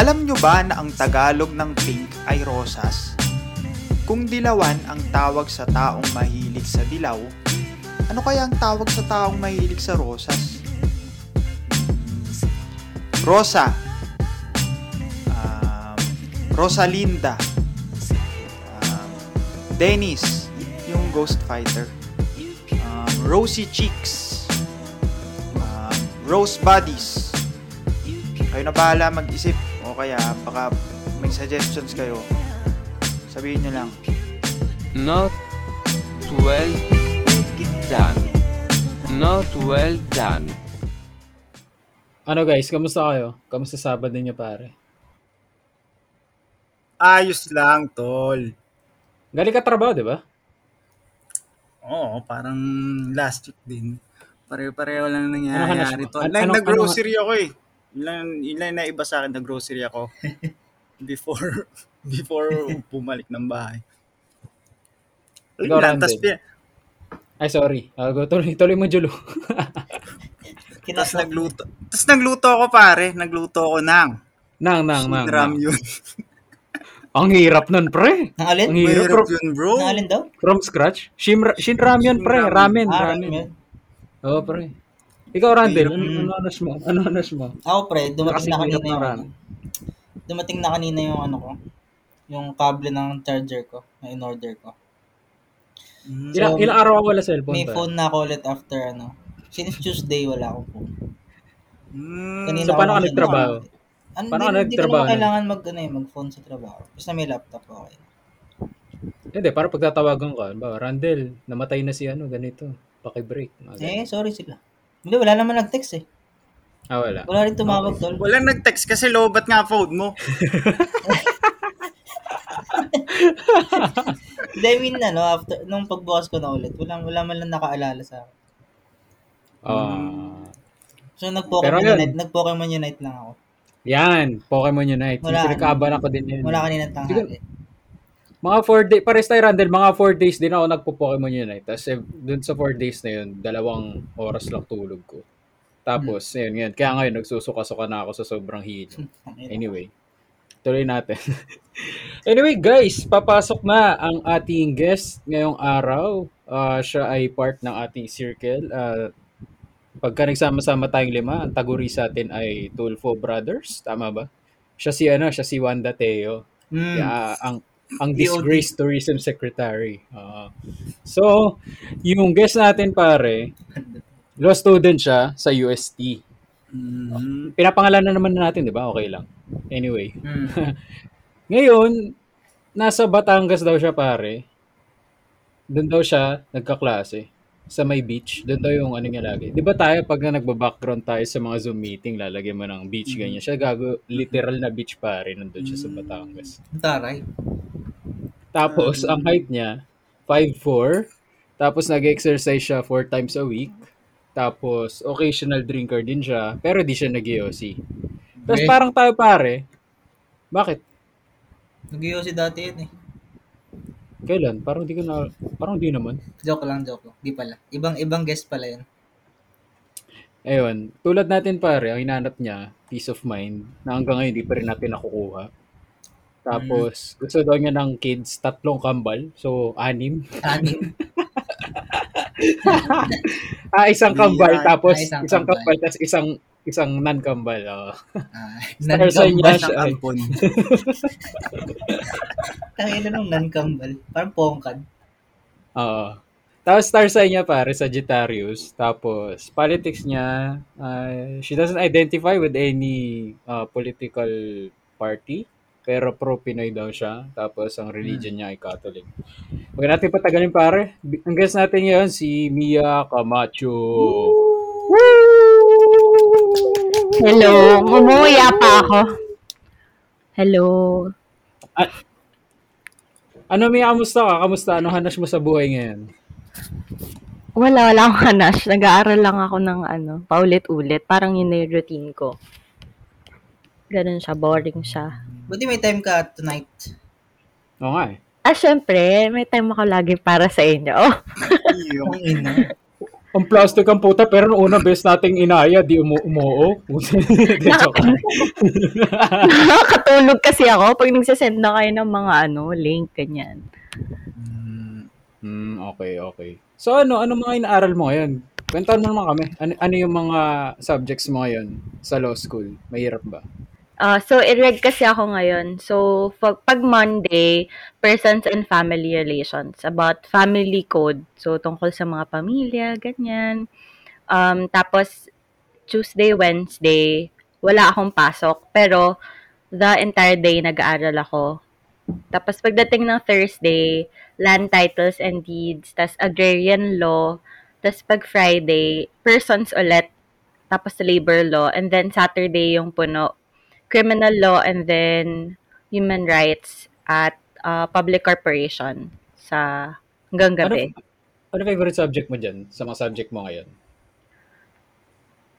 Alam nyo ba na ang Tagalog ng pink ay rosas? Kung dilawan ang tawag sa taong mahilig sa dilaw, ano kaya ang tawag sa taong mahilig sa rosas? Rosa. Um, Rosalinda. Um, Dennis, yung Ghost Fighter. Um, Rosy Cheeks. Um, Rose Bodies. Kayo na bahala mag-isip kaya baka may suggestions kayo. Sabihin nyo lang. Not well done. Not well done. Ano guys, kamusta kayo? Kamusta Sabado ninyo pare? Ayos lang, tol. Galing ka trabaho, di ba? Oo, parang last week din. Pare-pareho lang Ano nangyayari, hanas mo? tol. An- Like, ano- nag-grocery ako eh. Ilan, ilan na iba sa akin, nag-grocery ako. before, before bumalik ng bahay. Ikaw, tas, pi- Ay, sorry. Uh, tuloy, tuloy mo, Julo. tas nagluto. Tas nagluto ako, pare. Nagluto ako ng nang, nang, nang. Drum nang. yun. Ang hirap nun, pre. Ang alin? Ang hirap. Mahirap From, yun, bro. Ang alin daw? from scratch? Shin, shin ramyun, pre. Shin Ramen, Ah, ramen. ramen. Oo, pre. Ikaw, Randall, ano, ano anas mo? Ano anas mo? Ako pre, dumating na kanina ng yung ano. Dumating na kanina yung ano ko. Yung kable ng charger ko na in-order ko. Mm. Ilang, So, ilang araw ako wala cellphone, May pre? phone na ako ulit after ano. Since Tuesday wala akong phone. Mm. Kanina So, paano ka nag- nagtrabaho? Ano, Paano ka hindi, hindi ko nagtrabaho kailangan mag, ano, eh, mag-phone sa trabaho. Basta may laptop ko. Okay. Hindi, para pagtatawagan ka. Ba, Randall, namatay na si ano, ganito. Paki-break. Eh, sorry sila. Hindi, wala naman nag-text eh. Ah, wala. Wala rin tumawag tol. Walang nag-text kasi lobat nga phone mo. Hindi, I mean, ano, after, nung pagbukas ko na ulit, wala, wala man lang nakaalala sa akin. Ah. So, nag-Pokemon. Unite, nag-Pokemon Unite lang ako. Yan, Pokemon Unite. Wala. Pinagkaaban ako din yun. Wala kanina tanghali. Mga 4 days, pares tayo Randall, mga 4 days din ako nagpo-Pokemon Unite. Tapos eh, dun sa 4 days na yun, dalawang oras lang tulog ko. Tapos, Hmm. yun, yun. Kaya ngayon, nagsusuka-suka na ako sa sobrang hilo. Anyway, tuloy natin. anyway, guys, papasok na ang ating guest ngayong araw. Ah, siya ay part ng ating circle. Ah, pagka nagsama-sama tayong lima, ang taguri sa atin ay Tulfo Brothers. Tama ba? Siya si ano, siya si Wanda Teo. Mm. Yeah, ang ang disgraced tourism secretary. Oo. so, yung guest natin pare, law student siya sa UST. Mm. Pinapangalan na naman natin, di ba? Okay lang. Anyway. Mm. Ngayon, nasa Batangas daw siya pare. Doon daw siya nagkaklase sa may beach. Doon daw yung ano niya lagi. Di ba tayo pag na nagba-background tayo sa mga Zoom meeting, lalagyan mo ng beach ganyan. Siya gago, literal na beach pare. Nandun siya sa Batangas. Taray. Tapos, ang height niya, 5'4". Tapos, nag-exercise siya 4 times a week. Tapos, occasional drinker din siya. Pero di siya nag Tapos, Okay. parang tayo pare. Bakit? nag si dati yun eh. Kailan? Parang di ko na... Parang di naman. Joke lang, joke lang. Di pala. Ibang ibang guest pala yun. Ayun. Tulad natin pare, ang hinanap niya, peace of mind, na hanggang ngayon di pa rin natin nakukuha. Tapos, gusto daw niya ng kids, tatlong kambal. So, anim. Anim. ah, isang kambal, tapos Ah, isang isang kambal. kambal, tapos isang isang non-kambal. Oh. Ah, Star sign niya Bas siya. ng ampon. Tangina nung non-kambal. Parang pongkad. Oo. Tapos star sign niya pare, Sagittarius. Tapos politics niya, uh, she doesn't identify with any uh, political party. Pero pro-Pinoy daw siya. Tapos ang religion niya ay Catholic. Huwag natin patagalin pare. Ang guest natin ngayon si Mia Camacho. Hello, umuya pa ako. Hello. Ano Mia, kamusta ka? Kamusta? Ano hanas mo sa buhay ngayon? Wala, wala akong hanas. Nag-aaral lang ako ng ano, paulit-ulit. Parang yun na yung routine ko. Ganun siya, boring siya. Buti may time ka tonight. Oo nga eh. Ah, syempre, may time ako lagi para sa inyo. Iyo. Ang ina. Ang plastic ang puta, pero nung una best nating inaya, di umu umuo. Nakakatulog kasi ako pag nagsasend na kayo ng mga ano, link, ganyan. Hmm, okay, okay. So ano, ano mga inaaral mo ngayon? Kwentuhan mo naman kami. Ano, ano yung mga subjects mo ngayon sa law school? Mahirap ba? Ah, so, i-reg kasi ako ngayon. So, pag, pag Monday, persons and family relations, about family code. So, tungkol sa mga pamilya, ganyan. Um, tapos, Tuesday, Wednesday, wala akong pasok. Pero, the entire day, nag-aaral ako. Tapos, pagdating ng Thursday, land titles and deeds, tas agrarian law, tas pag Friday, persons ulit, tapos labor law, and then Saturday yung puno, criminal law and then human rights at uh, public corporation sa hanggang gabi. Ano favorite subject mo dyan sa mga subject mo ngayon?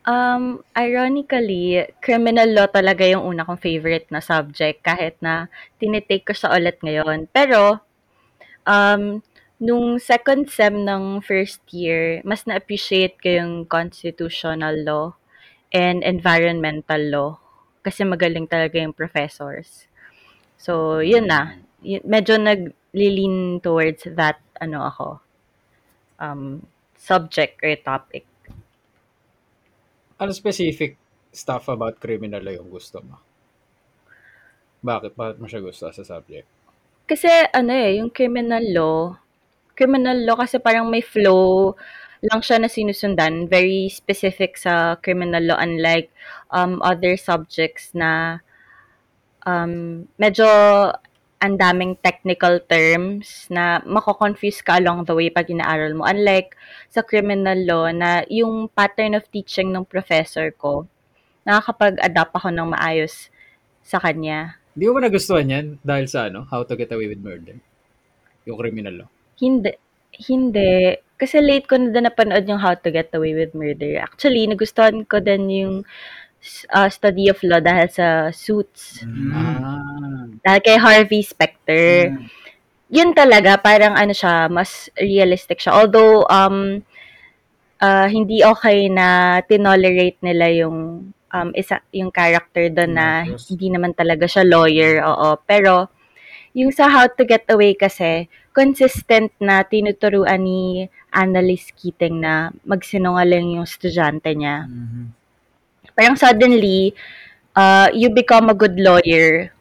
Um, ironically, criminal law talaga yung una kong favorite na subject kahit na tinitake ko siya ulit ngayon. Pero, um, nung second sem ng first year, mas na-appreciate ko yung constitutional law and environmental law kasi magaling talaga yung professors. So, yun na. Y- medyo nag-lean towards that, ano ako, um, subject or topic. Ano specific stuff about criminal law yung gusto mo? Bakit? Bakit mo siya gusto sa subject? Kasi ano eh, yung criminal law, criminal law kasi parang may flow lang siya na sinusundan, very specific sa criminal law unlike um, other subjects na um, medyo ang daming technical terms na mako-confuse ka along the way pag inaaral mo. Unlike sa criminal law na yung pattern of teaching ng professor ko, nakakapag-adapt ako ng maayos sa kanya. Di mo ba nagustuhan yan dahil sa ano, How to Get Away with Murder? Yung criminal law. Hindi. Hindi. Kasi late ko na din napanood yung How to Get Away with Murder. Actually, nagustuhan ko din yung uh, study of law dahil sa Suits. Ah. Dahil kay Harvey Specter. Yun talaga, parang ano siya, mas realistic siya. Although, um, uh, hindi okay na tinolerate nila yung um, isa, yung character doon na hindi naman talaga siya lawyer, oo. Pero, yung sa How to Get Away kasi, consistent na tinuturuan ni Annalise Keating na magsinungaling yung estudyante niya. Parang suddenly, uh, you become a good lawyer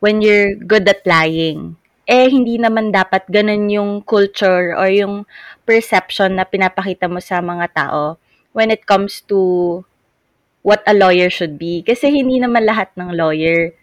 when you're good at lying. Eh, hindi naman dapat ganun yung culture or yung perception na pinapakita mo sa mga tao when it comes to what a lawyer should be. Kasi hindi naman lahat ng lawyer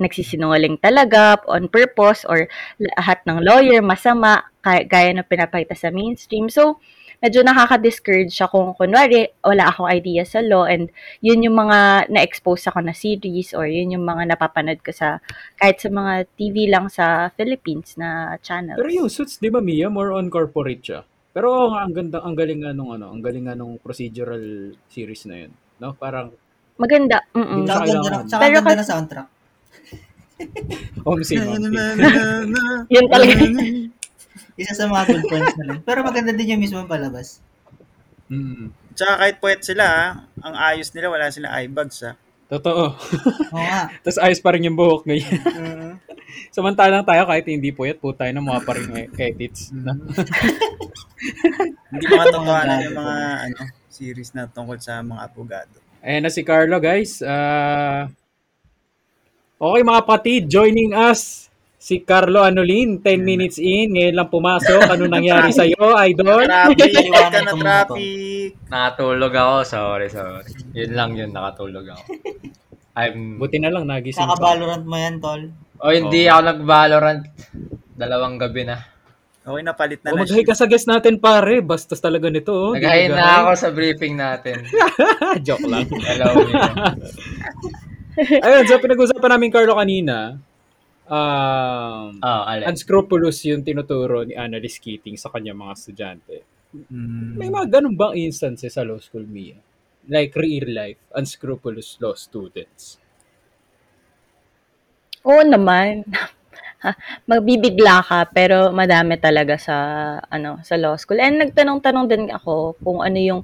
nagsisinungaling talaga on purpose or lahat ng lawyer masama kaya, gaya ng pinapakita sa mainstream. So, medyo nakaka-discourage siya kung kunwari wala akong idea sa law and yun yung mga na-expose ako na series or yun yung mga napapanood ko sa kahit sa mga TV lang sa Philippines na channels. Pero yung Suits, di ba Mia, more on corporate siya. Pero oo nga, ang ganda, ang galing nga nung ano, ang galing nga nung procedural series na yun. No? Parang Maganda. Mm-mm. Siya ganda, kailangan. na- tsaka Pero ganda kasi- na soundtrack. home scene, home scene. Yun talaga. Isa sa mga good points na lang. Pero maganda din yung mismo palabas. Mm. Tsaka kahit puwet sila, ha, ang ayos nila, wala silang eye bags, ha. Totoo. Oo nga. Tapos ayos pa rin yung buhok ngayon. Mhm. Samantalang tayo kahit hindi puyat, po tayo na mga pa rin edits. No? Hindi makatotohanan yung mga ano, series na tungkol sa mga abogado. Ayan na si Carlo, guys. Ah, okay, mga patid, joining us. Si Carlo Anolin, 10 minutes in. Ngayon lang pumasok. Ano nangyari sa'yo, idol? Traffic, Iwanan ka na traffic. Nakatulog ako. Sorry, sorry. Yun lang yun, nakatulog ako. I'm... Buti na lang, nagising ka. Kaka-Valorant mo yan, tol. Oh, hindi ako nag-Valorant. Dalawang gabi na. Okay, napalit na O, na mag-hi ka sa guest natin, pare. Bastos talaga nito. Oh. Nag-hi Di na ako sa briefing natin. Joke lang. Hello. Ayun, so pinag-usapan namin Carlo kanina. Um, Oh, alin. unscrupulous yung tinuturo ni Annalise Keating sa kanyang mga estudyante. Mm. May mga ganun bang instances sa law school, Mia? Like real life, unscrupulous law students. Oo naman. magbibigla ka pero madami talaga sa ano sa law school. And nagtanong-tanong din ako kung ano yung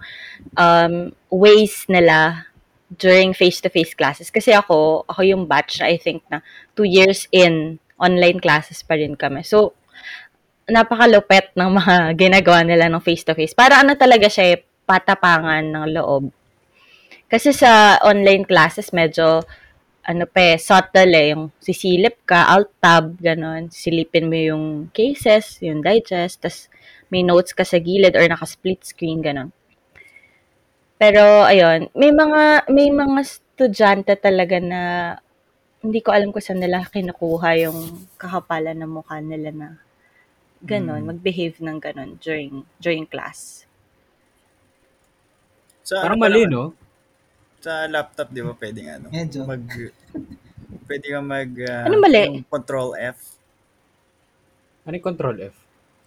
um, ways nila during face-to-face classes. Kasi ako, ako yung batch na I think na two years in, online classes pa rin kami. So, napakalupet ng mga ginagawa nila ng face-to-face. Para ano talaga siya, eh, patapangan ng loob. Kasi sa online classes, medyo ano pa eh, subtle eh, yung sisilip ka, alt tab, ganon, silipin mo yung cases, yung digest, tas may notes ka sa gilid or naka-split screen, ganon. Pero, ayun, may mga, may mga estudyante talaga na hindi ko alam kung saan nila kinukuha yung kakapalan ng mukha nila na ganon, Hmm. mag-behave ng ganon during, during class. Sa, Parang ano mali, no? Sa laptop, di ba, pwedeng ano? Medyo. Mag, pwede ka mag, ah, Anong mali? control F. Ano yung control F?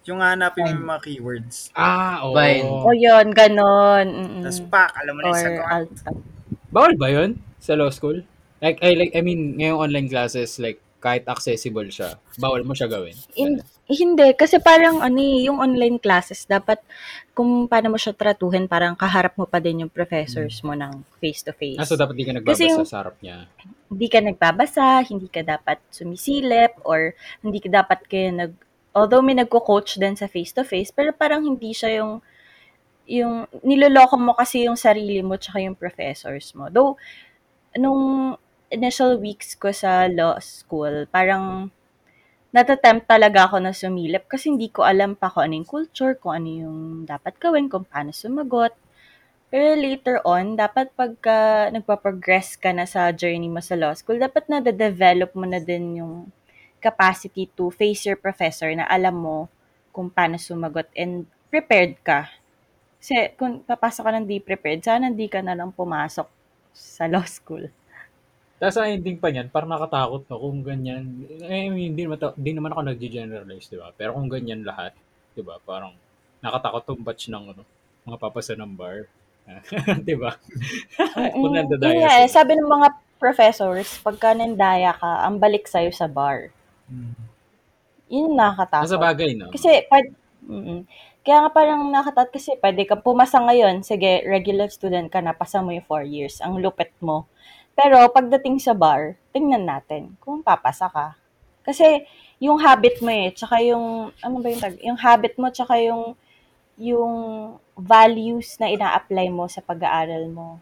Yung hanapin mo yung mga keywords. Ah, oo. Bind. O yun, ganon. mm-mm. Tapos pak, alam mo na yung sagot. Bawal ba yun sa law school? Like, I, like, I mean, ngayong online classes, like, kahit accessible siya, bawal mo siya gawin. In- hindi, kasi parang ano eh, yung online classes, dapat kung paano mo siya tratuhin, parang kaharap mo pa din yung professors mo ng face-to-face. Ah, so dapat di ka nagbabasa Kasi yung- sa harap niya. hindi ka nagbabasa, hindi ka dapat sumisilip, or hindi ka dapat kayo nag... Although may nagko-coach din sa face-to-face, pero parang hindi siya yung yung niloloko mo kasi yung sarili mo tsaka yung professors mo. Though, nung initial weeks ko sa law school, parang natatempt talaga ako na sumilip kasi hindi ko alam pa kung ano yung culture, kung ano yung dapat gawin, kung paano sumagot. Pero later on, dapat pagka nagpa-progress ka na sa journey mo sa law school, dapat na develop mo na din yung capacity to face your professor na alam mo kung paano sumagot and prepared ka. Kasi kung papasok ka ng di prepared, sana hindi ka na lang pumasok sa law school. Tapos ang ending pa niyan, parang nakatakot no kung ganyan. I mean, hindi naman, ta- di naman ako nag-generalize, di ba? Pero kung ganyan lahat, di ba? Parang nakatakot tong batch ng ano, mga papasa ng bar. di ba? kung nandadaya eh, sila. sabi ng mga professors, pagka nandaya ka, ang balik sa'yo sa bar. Yun yung nakakatakot. Nasa bagay, no? Kasi, pwede, mm kaya nga parang nakatat kasi pwede kang pumasa ngayon, sige, regular student ka na, pasa mo yung 4 years, ang lupit mo. Pero pagdating sa bar, tingnan natin kung papasa ka. Kasi yung habit mo eh, tsaka yung, ano ba yung tag, yung habit mo, tsaka yung, yung values na ina-apply mo sa pag-aaral mo.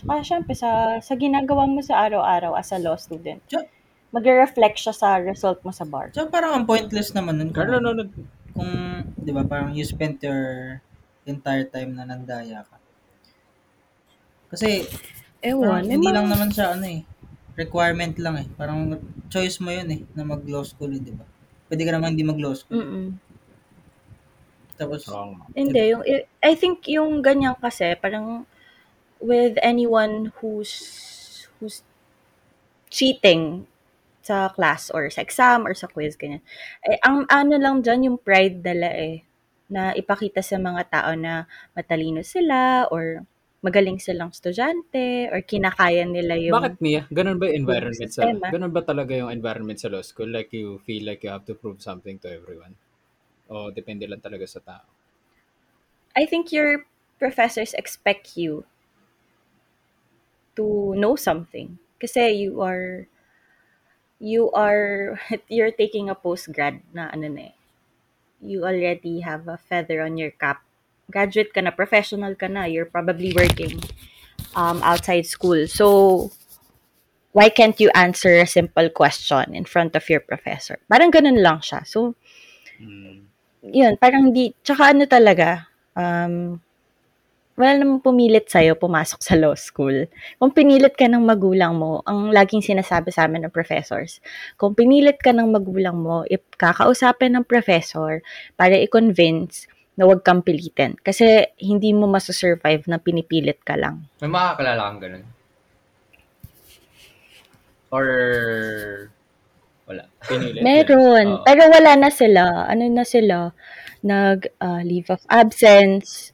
Tsaka syempre, sa, sa ginagawa mo sa araw-araw as a law student, Tsaka- magre-reflect siya sa result mo sa bar. So parang ang pointless naman nun kung, Carlo, no, no, kung 'di ba, parang you spent your entire time na nandaya ka. Kasi Ewan, parang hindi lang naman siya ano eh, requirement lang eh. Parang choice mo 'yun eh na mag-law school, eh, 'di ba? Pwede ka naman hindi mag-law school. Mm-mm. Tapos wrong. Hindi, yung, I think yung ganyan kasi, parang with anyone who's who's cheating sa class or sa exam or sa quiz, ganyan. Eh, ang ano lang dyan, yung pride nila eh, na ipakita sa mga tao na matalino sila or magaling silang estudyante or kinakaya nila yung... Bakit, Mia? Ganun ba yung environment sa. Ganun ba talaga yung environment sa law school? Like you feel like you have to prove something to everyone? O depende lang talaga sa tao? I think your professors expect you to know something. Kasi you are you are you're taking a postgrad na ano na eh. You already have a feather on your cap. Graduate ka na, professional ka na, you're probably working um, outside school. So, why can't you answer a simple question in front of your professor? Parang ganun lang siya. So, Mm. yun, parang di, tsaka ano talaga, um, wala namang pumilit sa'yo pumasok sa law school. Kung pinilit ka ng magulang mo, ang laging sinasabi sa amin ng professors, kung pinilit ka ng magulang mo, kakausapin ng professor para i-convince na huwag kang pilitin. Kasi hindi mo masasurvive na pinipilit ka lang. May makakalala kang ganun? Or... Wala. Pinilit. Meron. Pero wala na sila. Ano na sila? Nag ah, leave of absence.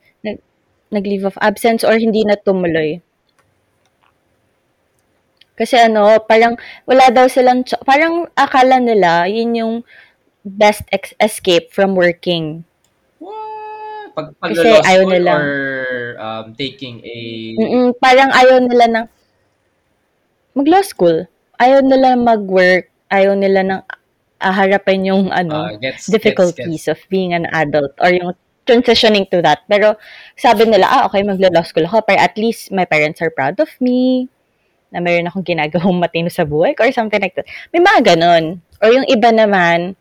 Nag, nag leave of absence or hindi na tumuloy. Kasi ano, parang wala daw silang, parang akala nila, yun yung best ex- escape from working. What? Pag, pag Kasi ayaw nila. or um, taking a... Mm-mm, parang ayaw nila ng mag-law school. Ayaw nila mag-work. Ayaw nila ng ah, harapin yung ano, uh, gets, difficulties gets, of being an adult or yung transitioning to that. Pero sabi nila, ah, okay, magla-law school ako, pero at least my parents are proud of me, na mayroon akong ginagawang matino sa buhay ko or something like that. May mga ganun. Or yung iba naman,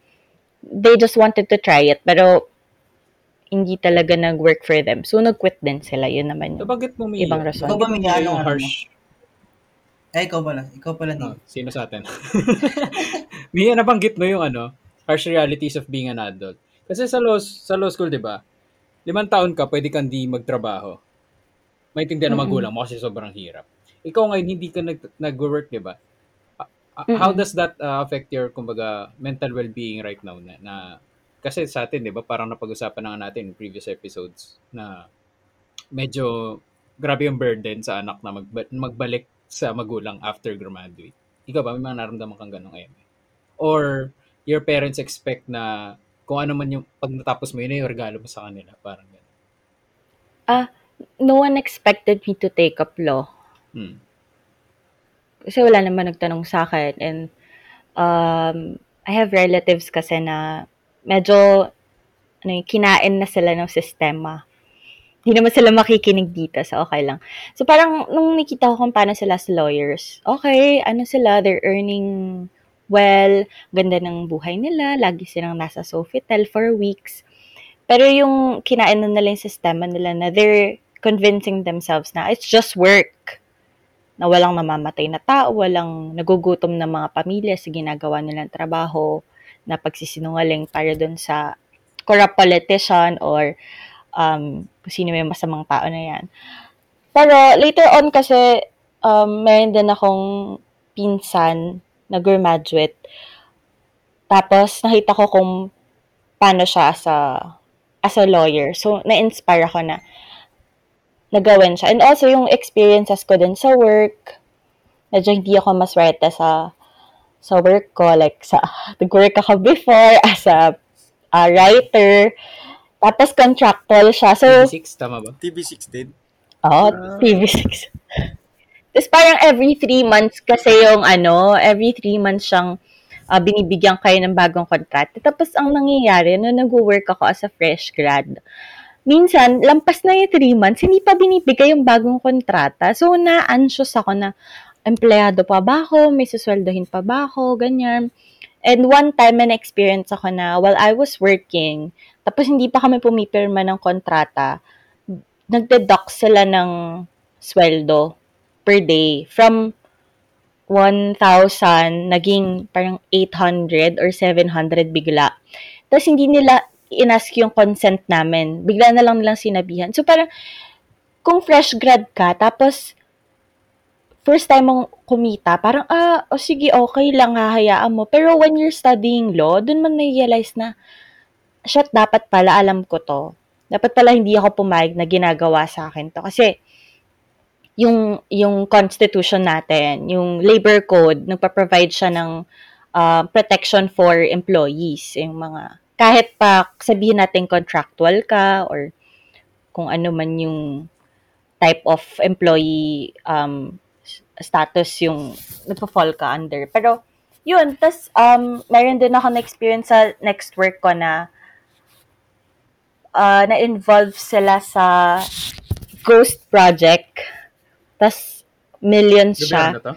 they just wanted to try it, pero hindi talaga nag-work for them. So, nag-quit din sila. Yun naman yung Bakit mo may ibang rason. Ikaw ba may yung ano harsh? Eh, ikaw pala. Ikaw pala ni. Oh, sino sa atin? May nabanggit mo yung ano, harsh realities of being an adult. Kasi sa law, sa law school, di ba? Limang taon ka, pwede kang di magtrabaho. Maintindihan ng Mm-mm. magulang mo kasi sobrang hirap. Ikaw ngayon, hindi ka nag, nag-work, di ba? Ah, How does that uh, affect your, kumbaga, mental well-being right now? Na, na kasi sa atin, di ba, parang napag-usapan na nga natin in previous episodes na medyo grabe yung burden sa anak na magba- magbalik sa magulang after graduate. Ikaw ba, may mga naramdaman kang ganong eme? Or your parents expect na kung ano man yung pag natapos mo, yun yung regalo mo sa kanila. Parang gano'n. No one expected me to take up law. Hmm. kasi wala naman nagtanong sa akin and um, I have relatives kasi na medyo ano kinain na sila ng sistema. Hindi naman sila makikinig dito, so okay lang. So parang nung nakita ko kung paano sila as lawyers, okay, ano sila, they're earning well, ganda ng buhay nila, lagi silang nasa Sofitel for weeks. Pero yung kinain na nila yung sistema nila na they're convincing themselves na it's just work na walang mamamatay na tao, walang nagugutom na mga pamilya sa ginagawa nilang trabaho, na pagsisinungaling para dun sa corrupt politician or um, kung sino may masamang tao na yan. Pero later on kasi, um, meron din akong pinsan na graduate. Tapos nakita ko kung paano siya as a, as a lawyer. So, na-inspire ako na nagawin siya. And also, yung experiences ko din sa work, medyo hindi ako maswerte sa sa work ko. Like, sa, nag-work ako before as a, a writer. Tapos, contractual siya. So, TV6, tama ba? TV6 din. oh, TV6. Tapos, parang every three months kasi yung ano, every three months siyang ah, binibigyan kayo ng bagong kontrata. Tapos, ang nangyayari, nung nag-work ako as a fresh grad, minsan, lampas na yung three months, hindi pa binibigay yung bagong kontrata. So, na-anxious ako na, empleyado pa ba ako? May susweldohin pa ba ako? Ganyan. And one time, may experience ako na while I was working, tapos hindi pa kami pumipirma ng kontrata, nagdeduct sila ng sweldo per day from 1,000 naging parang 800 or 700 bigla. Tapos hindi nila inask yung consent namin. Bigla na lang nilang sinabihan. So parang kung fresh grad ka, tapos first time mong kumita, parang, ah, o sige, okay lang, hahayaan mo. Pero when you're studying law, dun mo na-realize na, shit, dapat pala, alam ko to. Dapat pala hindi ako pumayag na ginagawa sa akin to. Kasi, yung, yung constitution natin, yung labor code, nagpa-provide siya ng uh, protection for employees. Yung mga, kahit pa sabihin natin contractual ka or kung ano man yung type of employee um, status yung nagpa-fall ka under. Pero, yun, tas um, meron din ako na-experience sa next work ko na uh, na-involve sila sa ghost project. Tas, millions siya. To?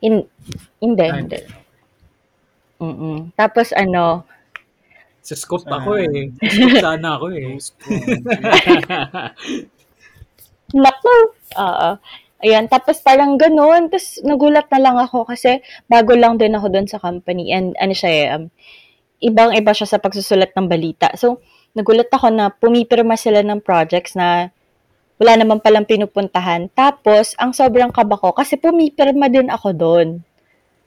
In, hindi, Ah, hindi. Mm-mm. Tapos, ano, Sa scope ako eh. Sa scope sana ako eh. Naku! Oo. Ayan, tapos parang ganun. Tapos nagulat na lang ako kasi bago lang din ako doon sa company. And ano siya eh, um, ibang-iba siya sa pagsusulat ng balita. So, nagulat ako na pumipirma sila ng projects na wala naman palang pinupuntahan. Tapos, ang sobrang kaba ko, kasi pumipirma din ako doon.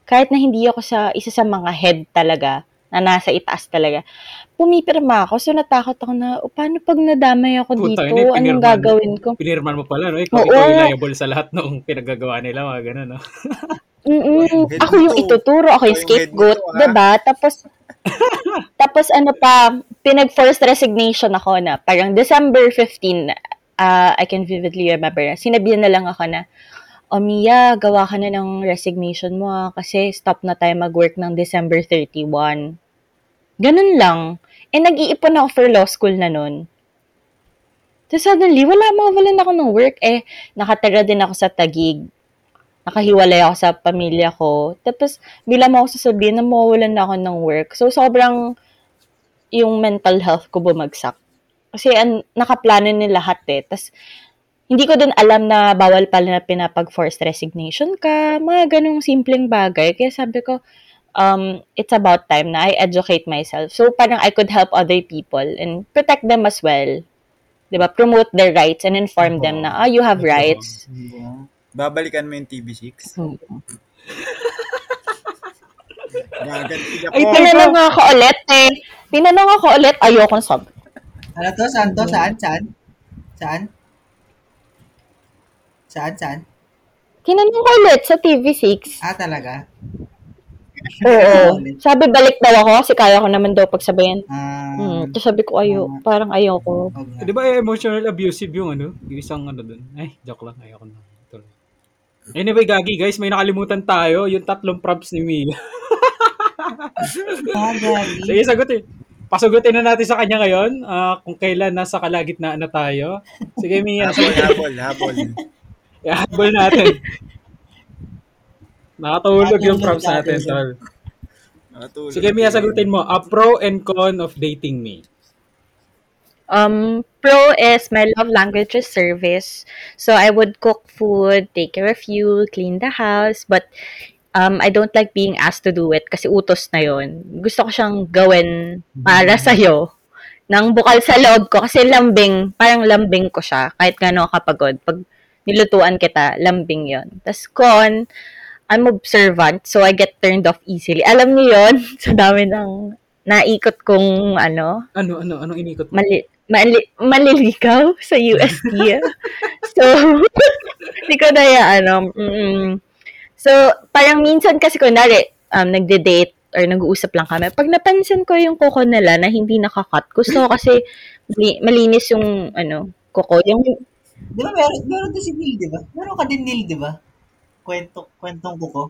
Kahit na hindi ako sa isa sa mga head talaga na nasa itaas talaga. Pumipirma ako, so natakot ako na, o, paano pag nadamay ako Puta, dito? yun, Anong gagawin ko? Pinirman mo pala, no? Ikaw, Oo. ikaw yung liable sa lahat ng pinagagawa nila, mga ganun, no? Mm-mm. Ako yung ituturo, ako yung scapegoat, ba? Tapos tapos ano pa, pinag-forced resignation ako na parang December 15, uh, I can vividly remember. Sinabihan na lang ako na, O Mia, gawa ka na ng resignation mo ah, kasi stop na tayo mag-work ng December 31. Ganun lang. Eh, nag-iipon ako for law school na nun. Tapos suddenly, wala, mawawalan ako ng work. Eh, nakatira din ako sa Tagig nakahiwalay ako sa pamilya ko. Tapos, bila mo ako sasabihin na mawawalan na ako ng work. So, sobrang yung mental health ko bumagsak. Kasi an, nakaplano ni lahat eh. Tapos, hindi ko din alam na bawal pala na pinapag-forced resignation ka. Mga ganong simpleng bagay. Kaya sabi ko, um, it's about time na I educate myself. So, parang I could help other people and protect them as well. 'Di ba Promote their rights and inform them na, ah, you have rights. Babalikan mo yung TV6. Hmm. Gaganti ako. Ay, Tinanong ako ulit eh. Tinanong ako ulit, ayokong sab. Ano to? Saan to? Saan? Saan? Saan? Saan? Saan? Tinanong ko ulit sa TV6. Ah, talaga? Oo. Sabi balik daw ako kasi kaya ko naman daw pagsabayan. Ah, Hmm. Tapos sabi ko, ayo, parang ayoko. wag na. Di ba eh, emotional abusive yung ano? Yung isang ano dun. Ay, joke lang. Ayoko na. Anyway, Gagi, guys, may nakalimutan tayo. Yung tatlong prompts ni Mia. Ah. Sige, sagutin. Pasugutin na natin sa kanya ngayon ah, kung kailan nasa kalagitnaan na tayo. Sige, Mia. Habol, habol, habol. Ihabol natin. Nakatulog yung Nakatulog prompts natin, tol. Natulog. Sige, Mia, sagutin mo. A pro and con of dating me. Um, pro is my love language is service. So I would cook food, take care of you, clean the house, but um, I don't like being asked to do it kasi utos na yon. Gusto ko siyang gawin para sa'yo. Nang bukal sa loob ko kasi lambing, parang lambing ko siya kahit gano'n kapagod. Pag nilutuan kita, lambing yon. Tapos con, I'm observant, so I get turned off easily. Alam niyo yon sa dami ng naikot kong ano, Ano, ano, anong inikot mo? mali, mali, malilikaw sa UST. so, hindi ko na yan, ano. mm. So, parang minsan kasi kunwari, um, nagde-date or nag-uusap lang kami. Pag napansin ko yung kuko nila na hindi nakakat, gusto ko kasi mali- malinis yung, ano, kuko. Yung, Di ba meron, meron din si Neil, di ba? Meron ka din Neil, di ba? Kwento, kwentong kuko.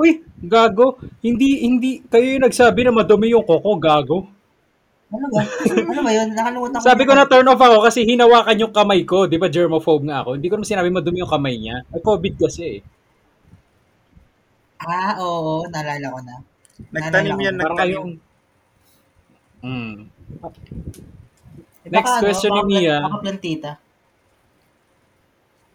Uy, gago. Hindi, hindi, kayo yung nagsabi na madumi yung koko, gago. Ano ba? ano ba yun? Nakalimutan ko. Sabi ko na turn off ako kasi hinawakan yung kamay ko. Di ba germaphobe nga ako? Hindi ko naman sinabi madumi yung kamay niya. Ay, COVID kasi eh. Ah, oo, naalala ko na. Nagtanim yan, nagtanim. kayong... Hmm. Eh, Next baka, question ni baka, Mia. Baka plantita.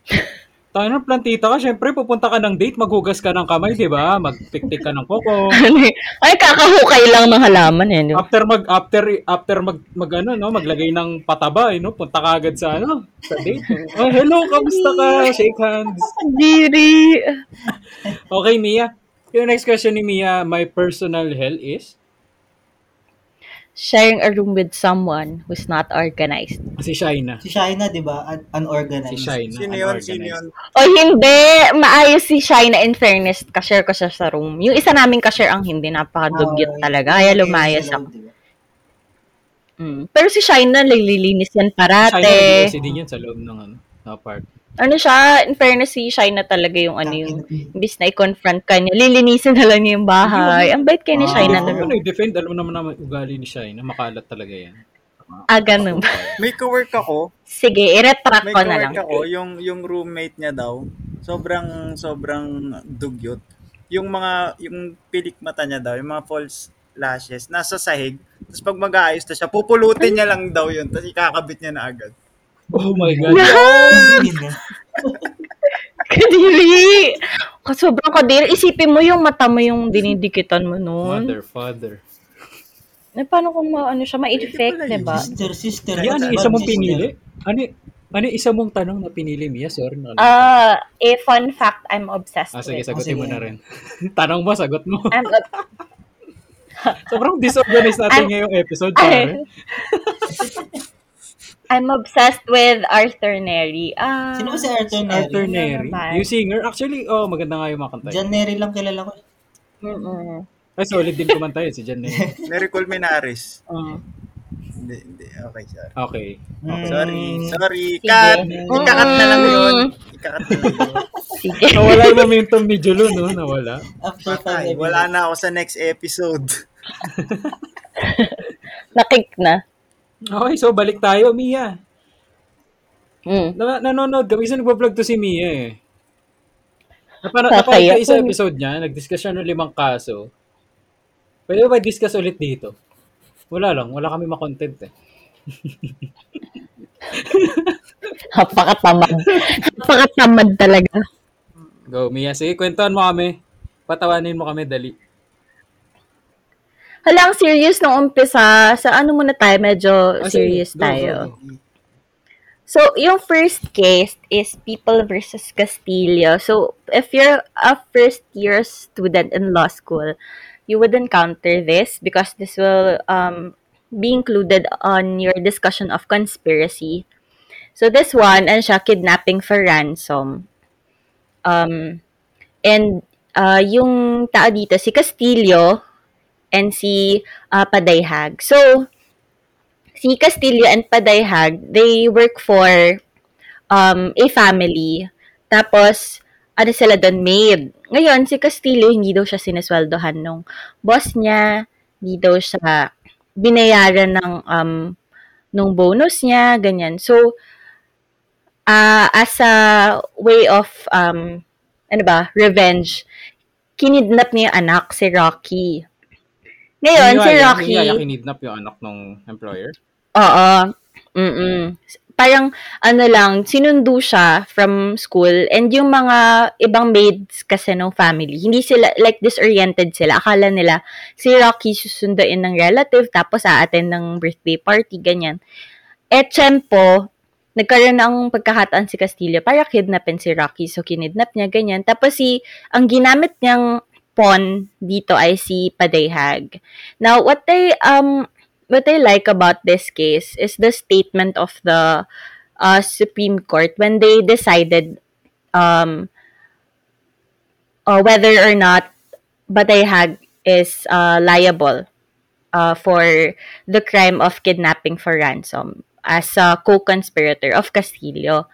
Tayo ng plantita ka, syempre pupunta ka ng date, maghugas ka ng kamay, di ba? Magpiktik ka ng koko. ay, kakahukay lang ng halaman eh. di ba? After mag after after mag, mag ano no, maglagay ng pataba, eh, no, punta ka agad sa ano, sa date. Oh, hello, kamusta ka? Shake hands. Diri. Okay, Mia. Yung next question ni Mia, my personal hell is Sharing a room with someone who's not organized. si Shaina. Si Shaina, di ba? Un- unorganized. Si Shaina. Sino yun? Sino yun? unorganized. O hindi, maayos si Shina in fairness, kashare ko siya sa room. Yung isa naming kashare ang hindi, napakadugyot Ah, talaga. yung Kaya lumayas sa ako. Mm. Pero si Shina, naglilinis yan Shaina, parate. nag din yan sa loob ng ano, na park. Ano siya, in fairness si Shina talaga yung ano yung, imbis na i-confront ka niya, lilinisin na lang niya yung bahay. Ang bait kayo ni Ah. Shina Hindi na room. nag-defend, alam naman naman ugali ni Shaina, makalat talaga yan. Ah, ganun ba? May ka-work ako. Sige, i-retract May ko na lang. ka-work ako. Yung, yung roommate niya daw, sobrang, sobrang dugyot. Yung mga, yung pilik mata niya daw, yung mga false lashes, nasa sahig. Tapos pag mag-aayos na siya, pupulutin niya lang daw yun. Tapos ikakabit niya na agad. Oh my God. Na. Kadiri! Sobrang kadiri. Isipin mo yung mata mo yung dinidikitan mo noon. Father, father. Eh, paano kung ma, ano siya, ma-effect, yun. diba? Sister, sister. Yan, ano isa mong sister. pinili? Ano, ano yung isa mong tanong na pinili, Mia? Sorry. Na, Ah, a fun fact I'm obsessed ah, sige, with. sagutin mo sige. na rin. tanong mo, sagot mo. I'm ob- Sobrang disorganized natin Ay- ngayong episode, Ay. I'm obsessed with Arthur Neri. Ah, Sino ba si Arthur Neri? Arthur Neri. Yung singer. Actually, oh, maganda nga yung mga kanta. John Neri lang kilala ko. Mm-mm. Ay, solid din kumanta yun, si John Neri. Mary Colmenares. Mm. Hindi, hindi. Okay, sorry. Okay. Mm. Sorry, sorry. Sige. Cut! Ikakat na lang yun. Mm. Ikakat na lang yun. Sige. Nawala yung momentum ni Jolo, no? Nawala. After Patay. Wala na ako sa next episode. Nakik na. Okay, so balik tayo, Mia. Mm. Na nanonood kami kasi nagpa-vlog to si Mia eh. Napanood napanood ko isa episode niya, nag-discuss siya ng limang kaso. Pwede ba discuss ulit dito? Wala lang, wala kami makontent eh. Napakatamad. Napakatamad talaga. Go, Mia. Sige, kwentuhan mo kami. Patawanin mo kami, dali. Hala, ang serious nung umpisa. Sa ano muna tayo, medyo Ah, sige. serious Go, tayo. go. So, yung first case is People versus Castillo. So, if you're a first year student in law school, you would encounter this because this will um, be included on your discussion of conspiracy. So, this one, ano siya, kidnapping for ransom. Um, and uh, yung tao dito, si Castillo and si uh, Padayhag. So, si Castillo and Padayhag, they work for um, a family. Tapos, ano sila doon, maid. Ngayon, si Castillo, hindi daw siya sinesweldohan nung boss niya. Hindi daw siya binayaran ng um, nung bonus niya, ganyan. So, ah as a way of, um, ano ba, revenge, kinidnap niya yung anak, si Rocky. Ngayon, Yung si Rocky... yung kinidnap yung anak ng employer. Oo. Mm-mm. Parang, ano lang, sinundo siya from school and yung mga ibang maids kasi ng family, hindi sila, like, disoriented sila. Akala nila, si Rocky susunduin ng relative tapos aaten ng birthday party, ganyan. Eh, tsempo, nagkaroon ng pagkakataan si Castillo para kidnapin si Rocky. So, kinidnap niya, ganyan. Tapos, si, ang ginamit niyang pawn dito ay si Padayhag. Now, what they, um, what I like about this case is the statement of the uh, Supreme Court when they decided um, uh, whether or not Batayhag is uh, liable uh, for the crime of kidnapping for ransom as a co-conspirator of Castillo.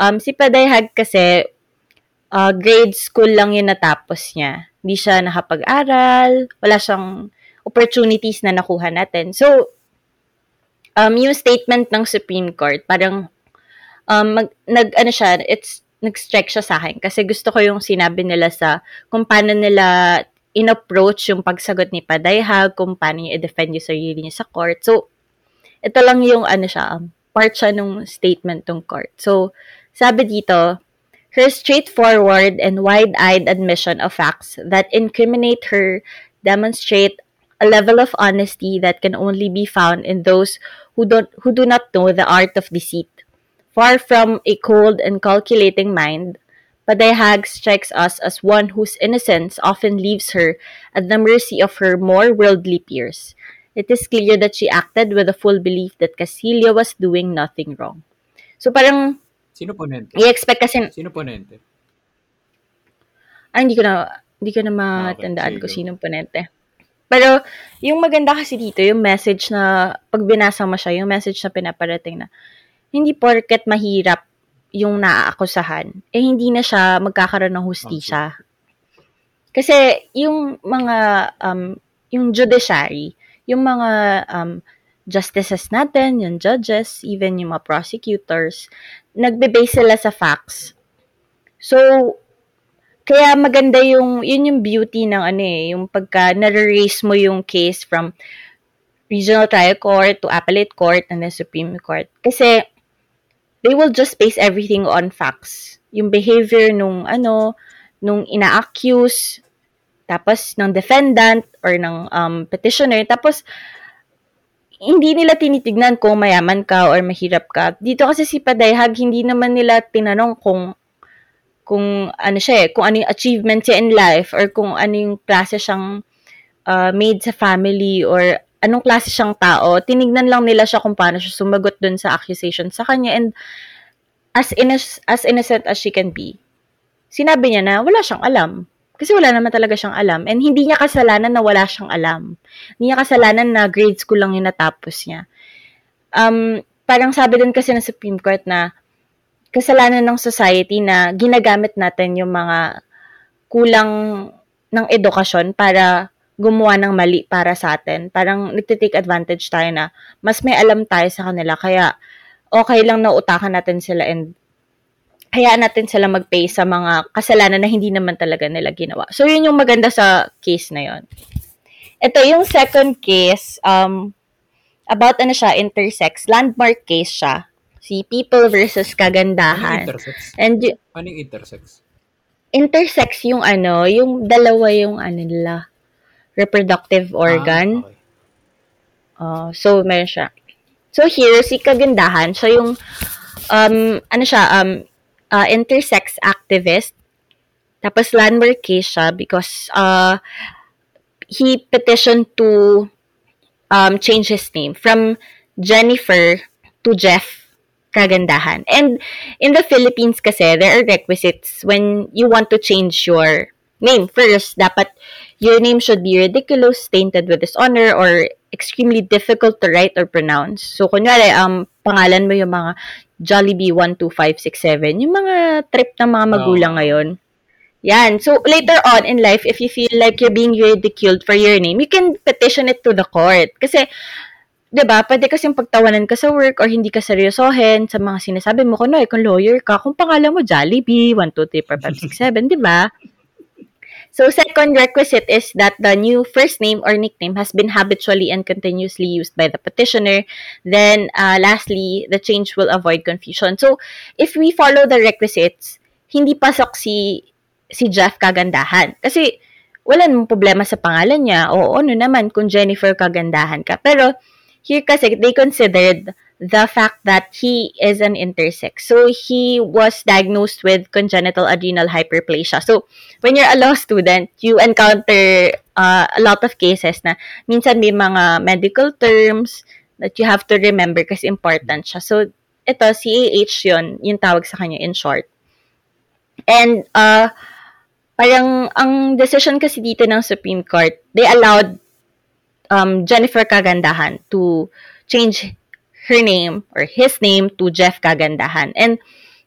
Um, si Padayhag kasi uh, grade school lang yung natapos niya. Hindi siya nakapag-aral, wala siyang opportunities na nakuha natin. So, um, yung statement ng Supreme Court, parang, um, mag, nag, ano siya, it's, nag-strike siya sa akin kasi gusto ko yung sinabi nila sa kung paano nila in-approach yung pagsagot ni Padayhag, kung paano niya i-defend yung sarili niya sa court. So, ito lang yung ano siya, um, part siya nung statement ng court. So, sabi dito, her straightforward and wide-eyed admission of facts that incriminate her demonstrate a level of honesty that can only be found in those who don't who do not know the art of deceit. Far from a cold and calculating mind, Padayhag strikes us as one whose innocence often leaves her at the mercy of her more worldly peers. It is clear that she acted with a full belief that Casilla was doing nothing wrong. So parang Sino ponente? i-expect kasi Sino ponente? Ay, hindi ko na, hindi ko na matandaan sige, kung go. sinong ponente. Pero, yung maganda kasi dito, yung message na, pag binasa mo siya, yung message na pinaparating na, hindi porket mahirap yung naaakusahan, eh hindi na siya magkakaroon ng hustisya. Kasi, yung mga, um, yung judiciary, yung mga um, justices natin, yung judges, even yung mga prosecutors, nagbe-base sila sa facts. So, kaya maganda yung, yun yung beauty ng ano eh, yung pagka nare-raise mo yung case from regional trial court to appellate court and then Supreme Court. Kasi, they will just base everything on facts. Yung behavior nung ano, nung ina-accuse, tapos ng defendant or ng um, petitioner, tapos hindi nila tinitignan kung mayaman ka or mahirap ka. Dito kasi si Padayhag, hindi naman nila tinanong kung kung ano siya eh, kung ano yung achievement siya in life or kung ano yung klase siyang uh, made sa family or anong klase siyang tao, tinignan lang nila siya kung paano siya sumagot dun sa accusation sa kanya and as, inno- as innocent as she can be, sinabi niya na wala siyang alam. Kasi wala naman talaga siyang alam. And hindi niya kasalanan na wala siyang alam. Hindi niya kasalanan na grade school lang yung natapos niya. Um, parang sabi din kasi ng Supreme Court na kasalanan ng society na ginagamit natin yung mga kulang ng edukasyon para gumawa ng mali para sa atin. Parang nagtitake advantage tayo na mas may alam tayo sa kanila. Kaya okay lang na utakan natin sila and hayaan natin sila mag-pay sa mga kasalanan na hindi naman talaga nila ginawa. So, yun yung maganda sa case na yun. Ito, yung second case, um, about ano siya, intersex. Landmark case siya. Si People versus Anong Kagandahan. intersex? And y- Anong intersex? intersex yung ano, yung dalawa yung ano nila, reproductive organ. Ah, okay. Uh, so, meron siya. So, here, si Kagandahan, siya yung, um, ano siya, um, uh, intersex activist. Tapos, landmark siya because uh, he petitioned to um, change his name from Jennifer to Jeff Kagandahan. And in the Philippines kasi, there are requisites when you want to change your name. First, dapat your name should be ridiculous, tainted with dishonor, or extremely difficult to write or pronounce. So, kunyari, um, pangalan mo yung mga Jollibee 12567, yung mga trip ng mga magulang Oo. ngayon. Yan. So, later on in life, if you feel like you're being ridiculed for your name, you can petition it to the court. Kasi, 'di ba pwede kasing pagtawanan ka sa work or hindi ka seryosohin sa mga sinasabi mo. Kuno, kung lawyer ka, kung pangalan mo Jollibee, 1, 2, 3, 4, 5, 6, 7, di ba? So, second requisite is that the new first name or nickname has been habitually and continuously used by the petitioner. Then, uh, lastly, the change will avoid confusion. So, if we follow the requisites, hindi pasok si si Jeff Kagandahan. Kasi, wala namang problema sa pangalan niya. O ano naman kung Jennifer Kagandahan ka. Pero, here kasi, they considered the fact that he is an intersex. So, he was diagnosed with congenital adrenal hyperplasia. So, when you're a law student, you encounter uh, a lot of cases na minsan may mga medical terms that you have to remember kasi important siya. So, ito, CAH yun, yung tawag sa kanya in short. And, uh, parang, ang decision kasi dito ng Supreme Court, they allowed um, Jennifer Kagandahan to change her name or his name to Jeff Kagandahan. And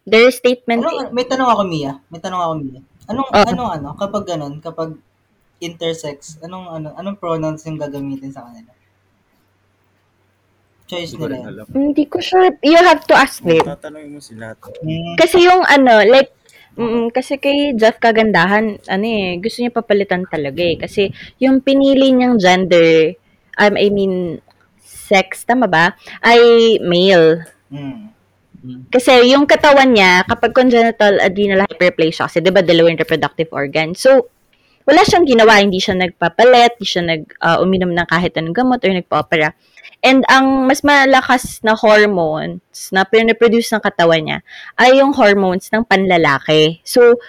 their statement Ano, may tanong ako, Mia. May tanong ako, Mia. Anong, Ah. anong ano, kapag ganun, kapag intersex, anong, ano, anong pronouns yung gagamitin sa kanila? Choice Hindi nila. Hindi ko sure. You have to ask them. Tatanungin mo sila. Hmm. Kasi yung ano, like, mm, kasi kay Jeff Kagandahan, ano eh, gusto niya papalitan talaga eh. Kasi yung pinili niyang gender, um, I mean, sex, tama ba? Ay male. Hmm. Kasi yung katawan niya, kapag congenital adrenal hyperplasia, kasi di ba dalawa yung reproductive organ. So, wala siyang ginawa. Hindi siya nagpapalit, hindi siya nag, uh, uminom ng kahit anong gamot or nagpa-opera. And ang mas malakas na hormones na pinaproduce ng katawan niya ay yung hormones ng panlalaki. So,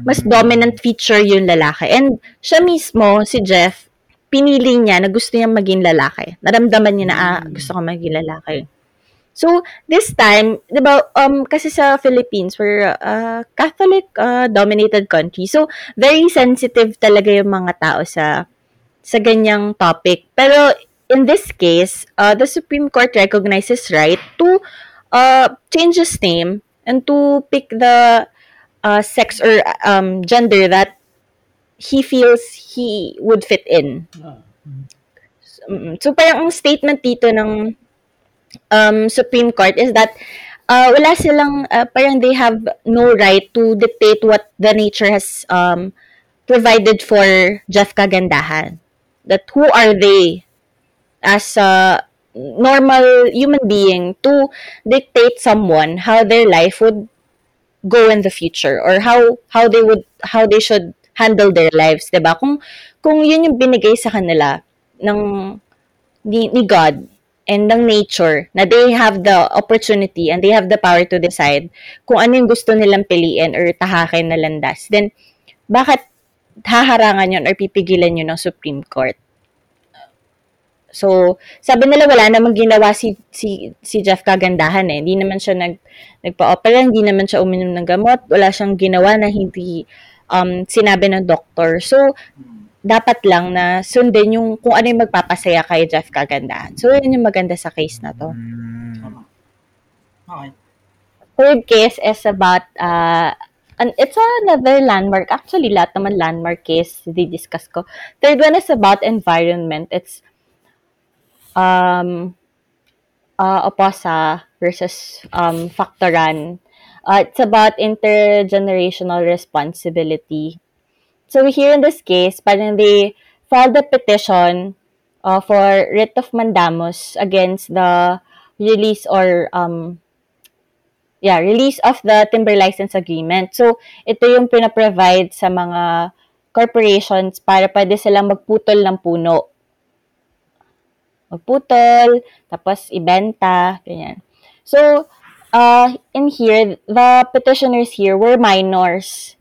mas dominant feature yung lalaki. And siya mismo, si Jeff, pinili niya na gusto niya maging lalaki. Naramdaman niya na, ah, gusto ko maging lalaki. So, this time, di ba, um, kasi sa Philippines, we're a Catholic uh, dominated country. So, very sensitive talaga yung mga tao sa sa ganyang topic. Pero, in this case, uh, the Supreme Court recognizes right to uh, change his name and to pick the uh, sex or um, gender that he feels he would fit in. Mm, So, parang ang statement dito ng um, Supreme Court is that uh, wala silang, uh, parang they have no right to dictate what the nature has um, provided for Jeff Kagandahan. That who are they as a normal human being to dictate someone how their life would go in the future or how how they would how they should handle their lives, 'di ba? Kung kung 'yun yung binigay sa kanila ng ni, ni God and ng nature na they have the opportunity and they have the power to decide kung ano yung gusto nilang piliin or tahakin na landas, then bakit haharangan yun or pipigilan yun ng Supreme Court. So, sabi nila wala namang ginawa si si si Jeff Kagandahan eh. Hindi naman siya nag nagpa-opera, hindi naman siya uminom ng gamot, wala siyang ginawa na hindi um, sinabi ng doktor. So, dapat lang na sundin yung kung ano yung magpapasaya kay Jeff Kagandahan. So, yun yung maganda sa case na to. Mm. Okay. Third case is about, uh, and it's another landmark. Actually, lahat naman landmark case di-discuss ko. Third one is about environment. It's um, uh, Oposa versus um, Factoran. Uh, it's about intergenerational responsibility. So here in this case, parang they filed a petition uh, for writ of mandamus against the release or um, yeah, release of the timber license agreement. So, ito yung pinaprovide sa mga corporations para pwede silang magputol ng puno. Magputol, tapos ibenta, ganyan. So, uh, in here, the petitioners here were minors.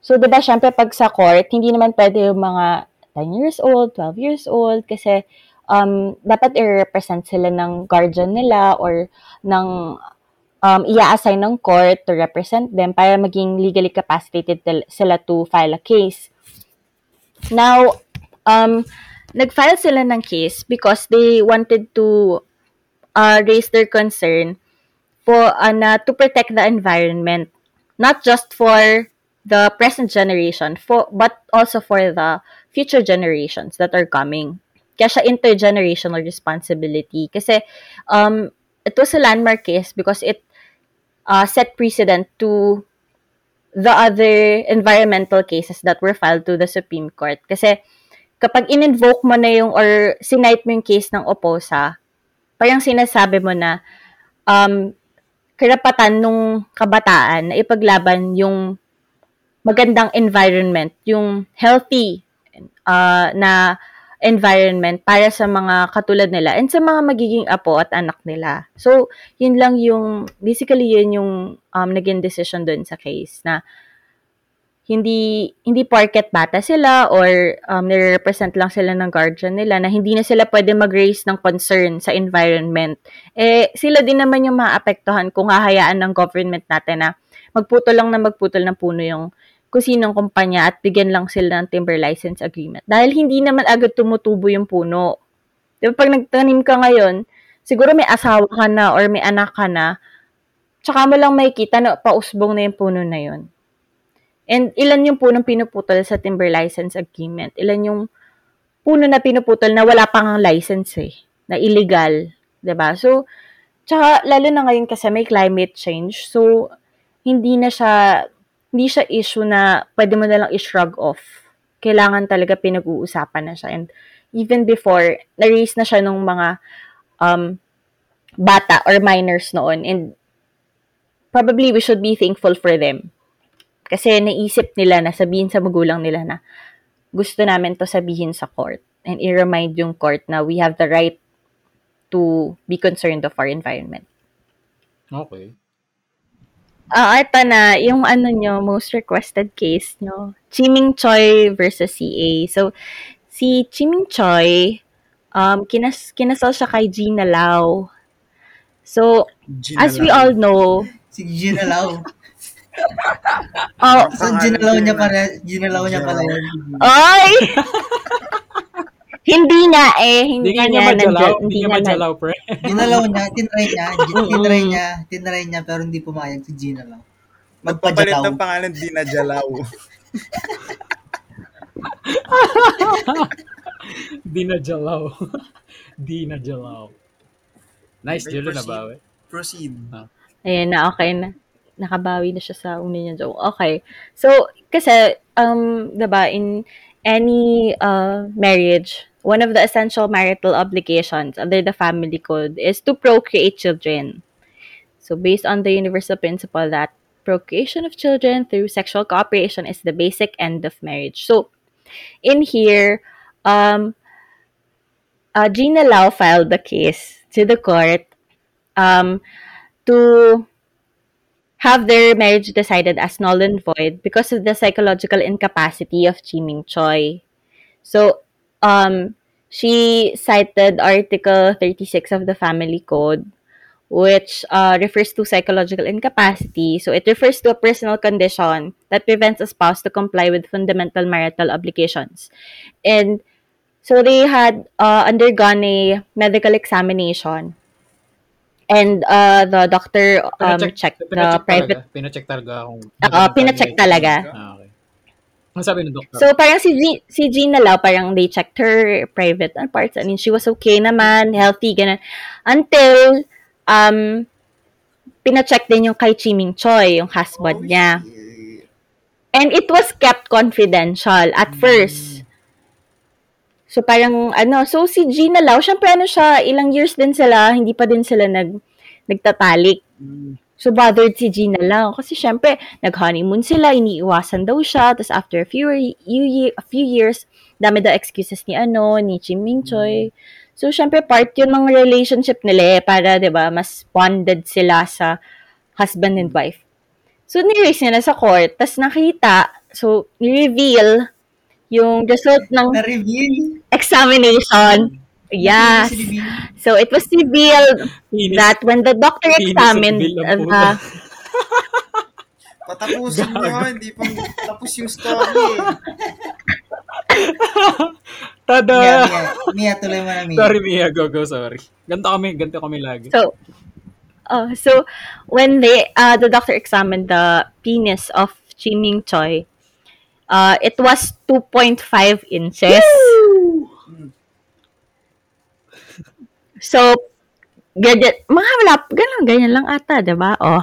So, di ba, syempre, pag sa court, hindi naman pwede yung mga 10 years old, 12 years old, kasi um, dapat i-represent sila ng guardian nila or ng um, i-assign ng court to represent them para maging legally capacitated sila to file a case. Now, um, nag-file sila ng case because they wanted to uh, raise their concern for uh, to protect the environment, not just for the present generation, for but also for the future generations that are coming. Kaya siya intergenerational responsibility. Kasi um, it was a landmark case because it uh, set precedent to the other environmental cases that were filed to the Supreme Court. Kasi kapag in-invoke mo na yung or sinite mo yung case ng OPOSA, parang sinasabi mo na um, karapatan nung kabataan na ipaglaban yung magandang environment, yung healthy uh, na environment para sa mga katulad nila and sa mga magiging apo at anak nila. So, yun lang yung, basically yun yung um, naging decision dun sa case na hindi hindi porket bata sila or um, nire-represent lang sila ng guardian nila na hindi na sila pwede mag-raise ng concern sa environment. Eh, sila din naman yung maapektuhan kung hahayaan ng government natin na magputol lang na magputol ng puno yung kung sinong kumpanya at bigyan lang sila ng timber license agreement. Dahil hindi naman agad tumutubo yung puno. Di ba pag nagtanim ka ngayon, siguro may asawa ka na or may anak ka na, tsaka mo lang makikita na pausbong na yung puno na yun. And ilan yung punong pinuputol sa timber license agreement? Ilan yung puno na pinuputol na wala pang license eh, na illegal, 'di ba? So, tsaka lalo na ngayon kasi may climate change. So, hindi na siya hindi siya issue na pwede mo na lang i-shrug off. Kailangan talaga pinag-uusapan na siya. And even before, na-raise na siya nung mga um, bata or minors noon. And probably we should be thankful for them. Kasi naisip nila na sabihin sa magulang nila na gusto namin to sabihin sa court. And i-remind yung court na we have the right to be concerned of our environment. Okay. Ah, ito na, yung ano nyo, most requested case nyo. Chiming Choi versus CA. So, si Chiming Choi, um, kinas kinasal siya kay Gina Lau. So, as we all know, Si Gina Lau. Oh, So, ginalaw niya pala, ginalaw niya pala yun. Oy! hindi nga eh, hindi, Hindi nga nandyan- Hindi nga majalaw, pre. Ginalaw niya, tinry niya, tinry niya, tinry niya, pero hindi pumayag si Gina Lau. Magpapalit ng pangalan, di na Jalaw. Di na jalaw. Di na jalaw. Nice, Julo na proceed. bawi. Proceed. Ayan na, okay na. Nakabawi na siya sa una niya joke. Okay. So, kasi, um, diba, in any uh, marriage, one of the essential marital obligations under the family code is to procreate children. So, based on the universal principle that procreation of children through sexual cooperation is the basic end of marriage. So, in here, um, uh, Gina Lau filed the case to the court um, to have their marriage decided as null and void because of the psychological incapacity of Chi Ming Choi. So, um, she cited Article 36 of the Family Code, which uh, refers to psychological incapacity. So, it refers to a personal condition that prevents a spouse to comply with fundamental marital obligations. And so, they had uh, undergone a medical examination. And uh, the doctor um, Pinacheck- checked the Pinacheck private talaga. Pinacheck talaga kung... Oo, pinacheck talaga. Ah, okay. Ang sabi ng doktor? So, parang si, G- si Gina Lau, parang they checked her private uh, parts. I mean, she was okay naman, healthy, ganun. Until, um, pinacheck din yung kay Chiming Choi, yung husband niya. And it was kept confidential at first. So, parang, ano, so si Gina Lau, syempre, ano siya, ilang years din sila, hindi pa din sila nag, nagtatalik. So, bothered si Gina lang. Kasi, syempre, nag-honeymoon sila, iniiwasan daw siya. Tapos, after a few, you, a few years, dami daw excuses ni ano, ni Chim Ming Choi. So, syempre, part yun ng relationship nila eh, para, di ba, mas bonded sila sa husband and wife. So, niraise nila sa court. Tapos, nakita, so, ni-reveal yung result ng Na-reveal. Examination. Yes. So, it was revealed Pinis. that when the doctor Pinis examined the puta. Patapusin nyo, hindi pa tapos yung story. Tada! Mia, Mia. Mia, tuloy mo na, Mia. Sorry, Mia. Go, go. Sorry. Ganto kami, ganto kami lagi. So, uh, so when they uh, the doctor examined the penis of Chi Ming Choi, uh, it was 2.5 inches. So, ganyan, mga wala, ganyan, ganyan lang ata, di ba? Oh.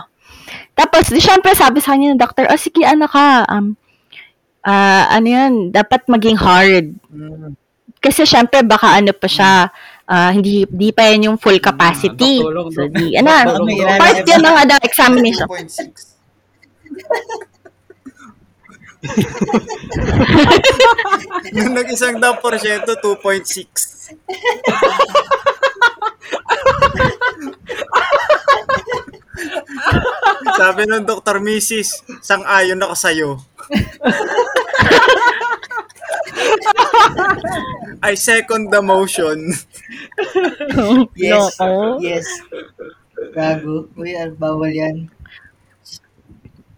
Tapos, di syempre, sabi sa kanya ng doctor, oh, sige, ano ka, um, ah, ano yan, dapat maging hard. Kasi syempre, baka ano pa siya, ah, hindi, di pa yan yung full capacity. Tulong, So, di, ano, part yun ng ano, examination. 2.6. Nung nag-isang daw porsyento, 2.6. Sabi ng Dr. Mrs., sang-ayon ako sa'yo. I second the motion. Yes. Loko. Yes. Gago. Uy, ah, bawal yan.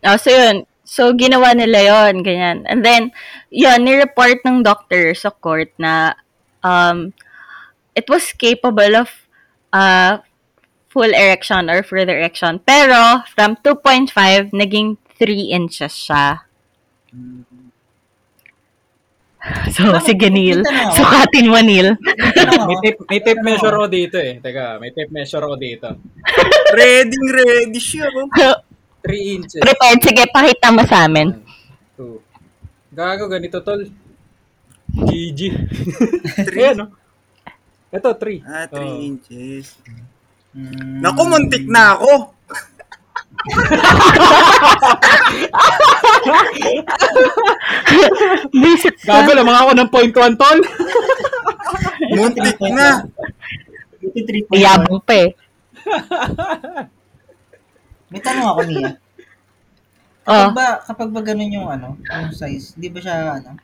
Oh, so yun. So, ginawa nila yon ganyan. And then, yun, ni-report ng doctor sa court na um, it was capable of uh, full erection or further erection. Pero, from 2.5, naging 3 inches siya. So, sige, Neil. Sukatin mo, Neil. May tape, may tape measure ako dito eh. Teka, may tape measure ako dito. Ready, ready siya. oh. 3 inches. Prepared. Sige, pakita mo sa amin. 2. Gago, ganito tol. GG. Ayan, no? Ito, 3. Ah, 3 inches. Mm, Naku, muntik na ako. Visit Gago, lamang ako ng point 1, tol. Muntik na. Ito 3.1. Yabang pa eh. May tanong ako. Oh. Kapag ba, kapag ba ganun yung ano, yung size, di ba siya, ano,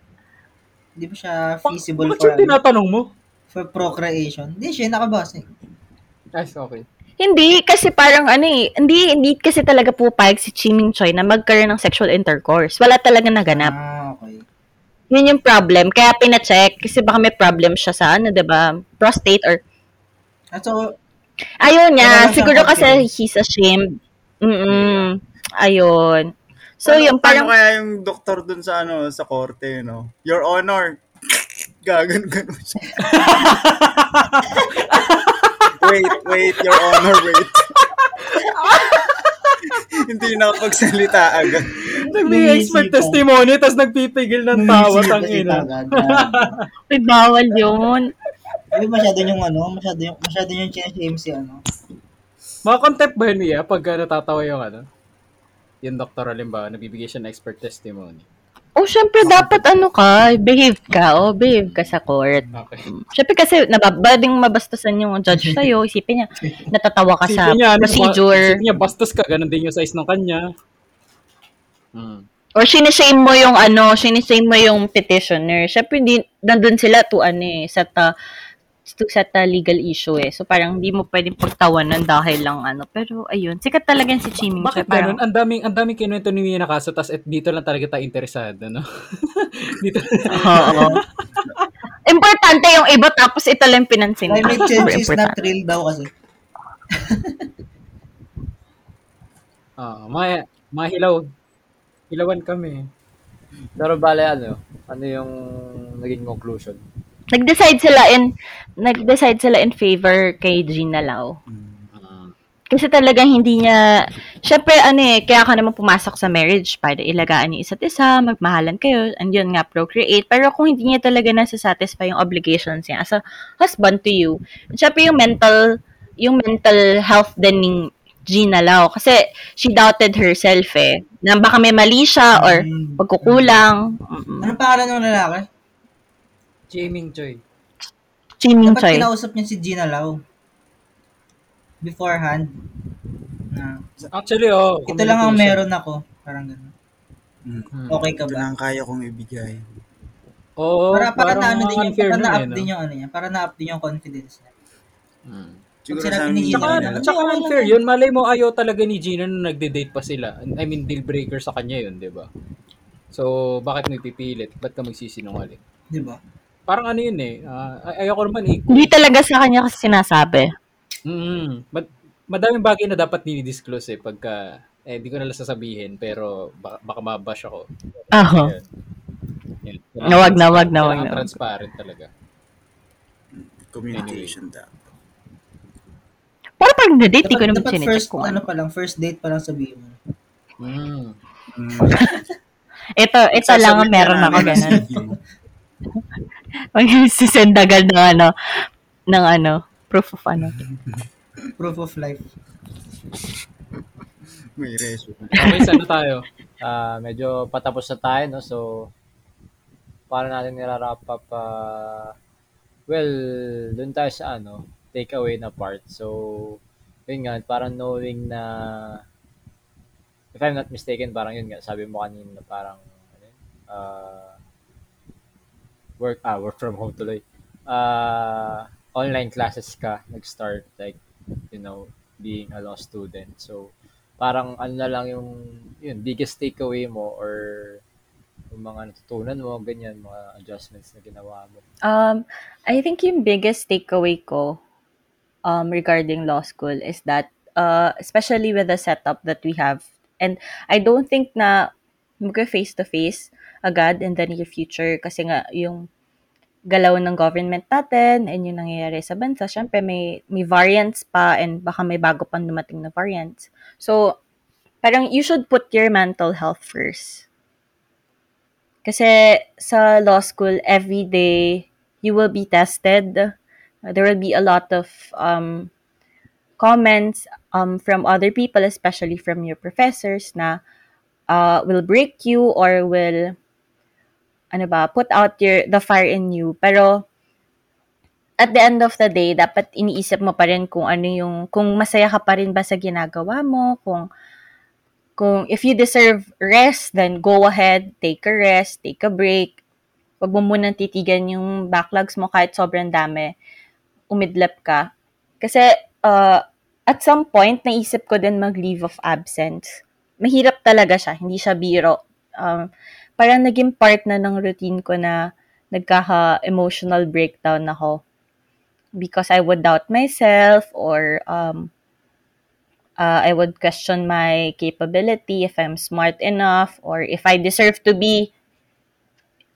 di ba siya feasible Bakit for, ano, tinatanong mo? for procreation? Hindi siya, nakabase. Ay, okay. Hindi, kasi parang ano eh, hindi, hindi kasi talaga pupayag si Chiming Choi na magkaroon ng sexual intercourse. Wala talaga naganap. Ah, okay. Yun yung problem. Kaya pina-check kasi baka may problem siya sa ano, 'di ba? Prostate or Ah, so, ayun niya, siguro kasi he's ashamed. Mm. Ayun. So Paano- yung parang Paano kaya yung doktor dun sa ano sa korte, no? Your Honor. Gagan ganun siya. wait, wait, Your Honor, wait. Hindi nakapagsalita agad. Nag-expert testimony, tapos nagpipigil ng tawa, tang ina. Uy, bawal yun. Hindi masyado yung ano, masyado yung, masyado yung chinashame si ano. Mga contempt ba Mia, pag uh, natatawa yung ano? Yung doktor, halimbawa, nagbibigay siya ng expert testimony. Oh, syempre dapat ano ka, behave ka. Oh, behave ka sa court. Okay. Syempre kasi nababading mabastusan yung judge sa'yo. Isipin niya, natatawa ka sa Isipin niya, ano, procedure. Isipin niya, bastos ka, ganun din yung size ng kanya. Hmm. Or sinishame mo yung ano, sinishame mo yung petitioner. Syempre, hindi, nandun sila to ano eh, sa ta, to set a legal issue eh. So parang hindi mo pwedeng pagtawanan dahil lang ano. Pero ayun, sikat talaga si Chiming Bakit Choy. Parang, ganun? Ang daming, ang daming kinuwento ni Mia na kaso, tas et, dito lang talaga tayo interesado, no? dito. Oo. Importante yung iba tapos ito lang pinansin. Climate change is not real daw kasi. Ah, mga, mga hilaw. Hilawan kami. Pero bale ano, ano yung naging conclusion? Nag-decide sila in nag-decide sila in favor kay Gina Lau. Ah, Kasi talagang hindi niya, syempre ano eh, kaya ka naman pumasok sa marriage para ilagaan niyo isa't isa, magmahalan kayo, and yun nga, procreate. Pero kung hindi niya talaga nasa-satisfy yung obligations niya as a husband to you, syempre yung mental, yung mental health din ni Gina Lau. Kasi she doubted herself eh. Na baka may mali siya or Mm. pagkukulang. Mm-mm. Anong pangalan ng lalaki? Jaming Joy. Chiming Dapat Choy. kinausap niya si Gina Lau. Beforehand. Na, Actually, oh. ito lang ang meron ako. Parang gano'n. Mm. Hmm. Okay ka Ito ba? lang kaya kong ibigay. Oo, para para na ano din yung para eh, up no? din yung ano niya, para na up din yung confidence niya. Hmm. Siguro sa ni Gina Tsaka, tsaka "Hindi, unfair yun. Malay mo ayaw talaga ni Gina nung nagde-date pa sila. I mean, deal breaker sa kanya yun, di ba? So, bakit mo ipipilit? Ba't ka magsisinungaling? Di ba? Parang ano yun eh. ay- ayoko naman eh. Hindi talaga sa kanya kasi sinasabi. Mm, mad- madaming bagay na dapat dinidisclose eh pagka eh di ko na lang sasabihin pero baka, baka mabash ako. Aho. Yun. Na wag na, wag na, wag na. transparent talaga. communication dapat. Pero pag na-date, di ko naman dapat sinecheck first, kung ano ano. pa lang, first date pa lang sabihin mo. Mm. Mm. Ito, ito lang ang meron ako ganun. sige. Pag sisend agad ng ano, ng ano, proof of ano. Proof of life. May resume. Okay, saan na tayo? Ah, medyo patapos na tayo, no? So, paano natin nirarap up, ah, well, dun tayo sa ano, takeaway na part. So, yun nga, parang knowing na, if I'm not mistaken, parang yun nga, sabi mo kanina na parang, ano ah, work, ah, work from home tuloy. Ah, online classes ka, nag-start, like, you know, being a law student. So, parang ano na lang yung yun, biggest takeaway mo or yung mga natutunan mo, ganyan, mga adjustments na ginawa mo. Um, I think yung biggest takeaway ko um, regarding law school is that, uh, especially with the setup that we have, and I don't think na mag face-to-face agad in the near future kasi nga yung galaw ng government natin and yung nangyayari sa bansa, syempre may, may variants pa and baka may bago pang dumating na variants. So, parang you should put your mental health first. Kasi sa law school, every day, you will be tested. There will be a lot of um, comments um, from other people, especially from your professors, na uh, will break you or will ano ba, put out your the fire in you. Pero at the end of the day, dapat iniisip mo pa rin kung ano yung kung masaya ka pa rin ba sa ginagawa mo, kung kung if you deserve rest, then go ahead, take a rest, take a break. Huwag mo munang titigan yung backlogs mo kahit sobrang dami. Umidlap ka. Kasi uh, at some point, naisip ko din mag-leave of absence. Mahirap talaga siya, hindi siya biro. Um, parang naging part na ng routine ko na nagkaka-emotional breakdown ako. Because I would doubt myself or um, uh, I would question my capability if I'm smart enough or if I deserve to be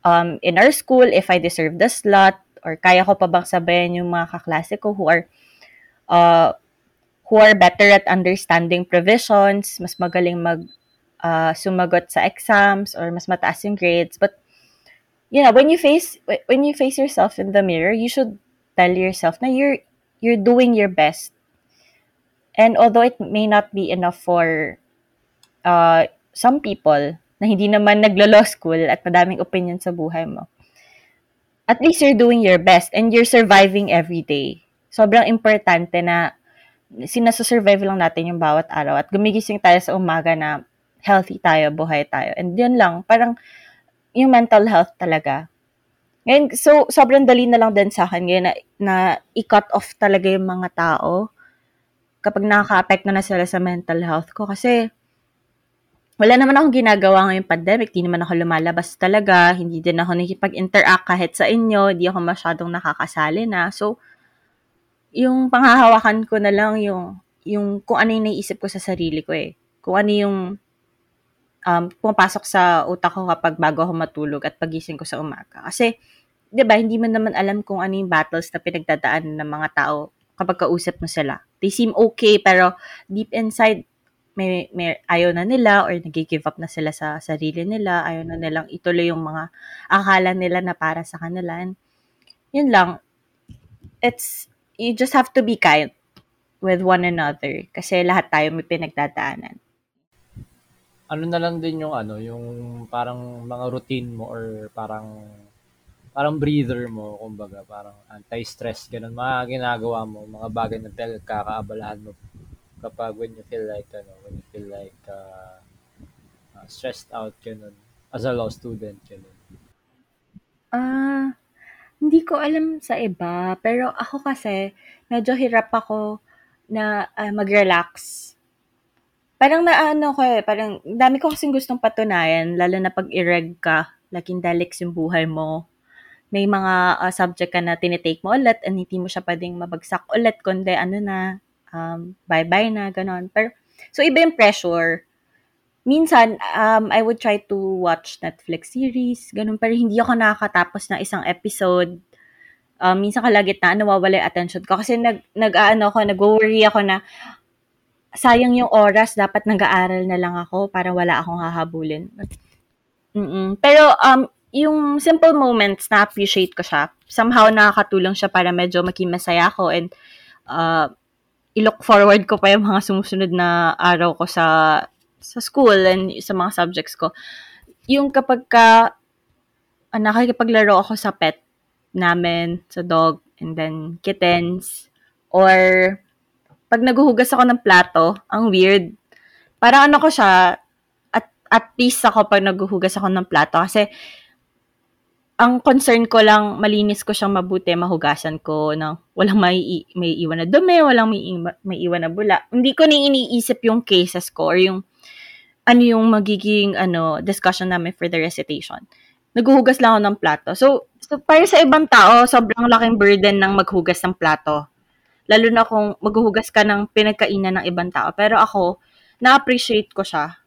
um, in our school, if I deserve the slot or kaya ko pa bang sabayan yung mga kaklase ko who are uh, who are better at understanding provisions, mas magaling mag uh, sumagot sa exams or mas mataas yung grades. But you know, when you face when you face yourself in the mirror, you should tell yourself na you're you're doing your best. And although it may not be enough for uh, some people, na hindi naman naglo-law school at madaming opinion sa buhay mo, at least you're doing your best and you're surviving every day. Sobrang importante na sinasa-survive lang natin yung bawat araw at gumigising tayo sa umaga na healthy tayo, buhay tayo. And yun lang, parang yung mental health talaga. Ngayon, so, sobrang dali na lang din sa akin ngayon na, na i-cut off talaga yung mga tao kapag nakaka-affect na, sila sa mental health ko. Kasi, wala naman akong ginagawa ngayong pandemic. Di naman ako lumalabas talaga. Hindi din ako nakikipag-interact kahit sa inyo. Di ako masyadong nakakasali na. So, yung panghahawakan ko na lang yung, yung kung ano yung naiisip ko sa sarili ko eh. Kung ano yung um, pumapasok sa utak ko kapag bago ako matulog at pagising ko sa umaga. Kasi, di ba, hindi mo naman alam kung ano yung battles na pinagdadaan ng mga tao kapag kausap mo sila. They seem okay, pero deep inside, may, may ayaw na nila or nag-give up na sila sa sarili nila, ayaw na nilang ituloy yung mga akala nila na para sa kanila. And yun lang, it's, you just have to be kind with one another kasi lahat tayo may pinagdadaanan. Ano na lang din yung ano, yung parang mga routine mo or parang parang breather mo, kumbaga, parang anti-stress, ganun, mga ginagawa mo, mga bagay na pinagkakaabalahan mo kapag when you feel like ano when you feel like uh, uh, stressed out ganun as a law student ganun Ah, uh, hindi ko alam sa iba, pero ako kasi medyo hirap ako na uh, mag-relax. Parang naano ko eh, parang dami ko kasing gustong patunayan, lalo na pag ireg ka, like indelix yung buhay mo. May mga uh, subject ka na tinitake mo ulit and hindi mo siya pwedeng mabagsak ulit, kundi ano na, um, bye-bye na, ganon. Pero, so, iba yung pressure. Minsan, um, I would try to watch Netflix series, ganun, pero hindi ako nakakatapos ng isang episode. Um, minsan kalagitnaan, nawawala yung attention ko. Kasi nag, nag-ano ako, nag-worry ako na, sayang yung oras, dapat nag-aaral na lang ako para wala akong hahabulin. Mm-mm. Pero, um, yung simple moments, na-appreciate ko siya. Somehow, nakakatulong siya para medyo maging masaya ako and uh, i-look forward ko pa yung mga sumusunod na araw ko sa sa school and sa mga subjects ko. Yung kapag ka uh, nakikipaglaro ako sa pet namin, sa dog, and then kittens, or pag naguhugas ako ng plato, ang weird. Parang ano ko siya, at, at least ako pag naguhugas ako ng plato kasi ang concern ko lang, malinis ko siyang mabuti, mahugasan ko ng walang may, may iwan na dumi, walang may, may iwan na bula. Hindi ko ni iniisip yung cases ko or yung ano yung magiging ano discussion namin for the recitation. Naghuhugas lang ako ng plato. So, so para sa ibang tao, sobrang laking burden ng maghugas ng plato. Lalo na kung maghuhugas ka ng pinagkainan ng ibang tao. Pero ako, na-appreciate ko siya.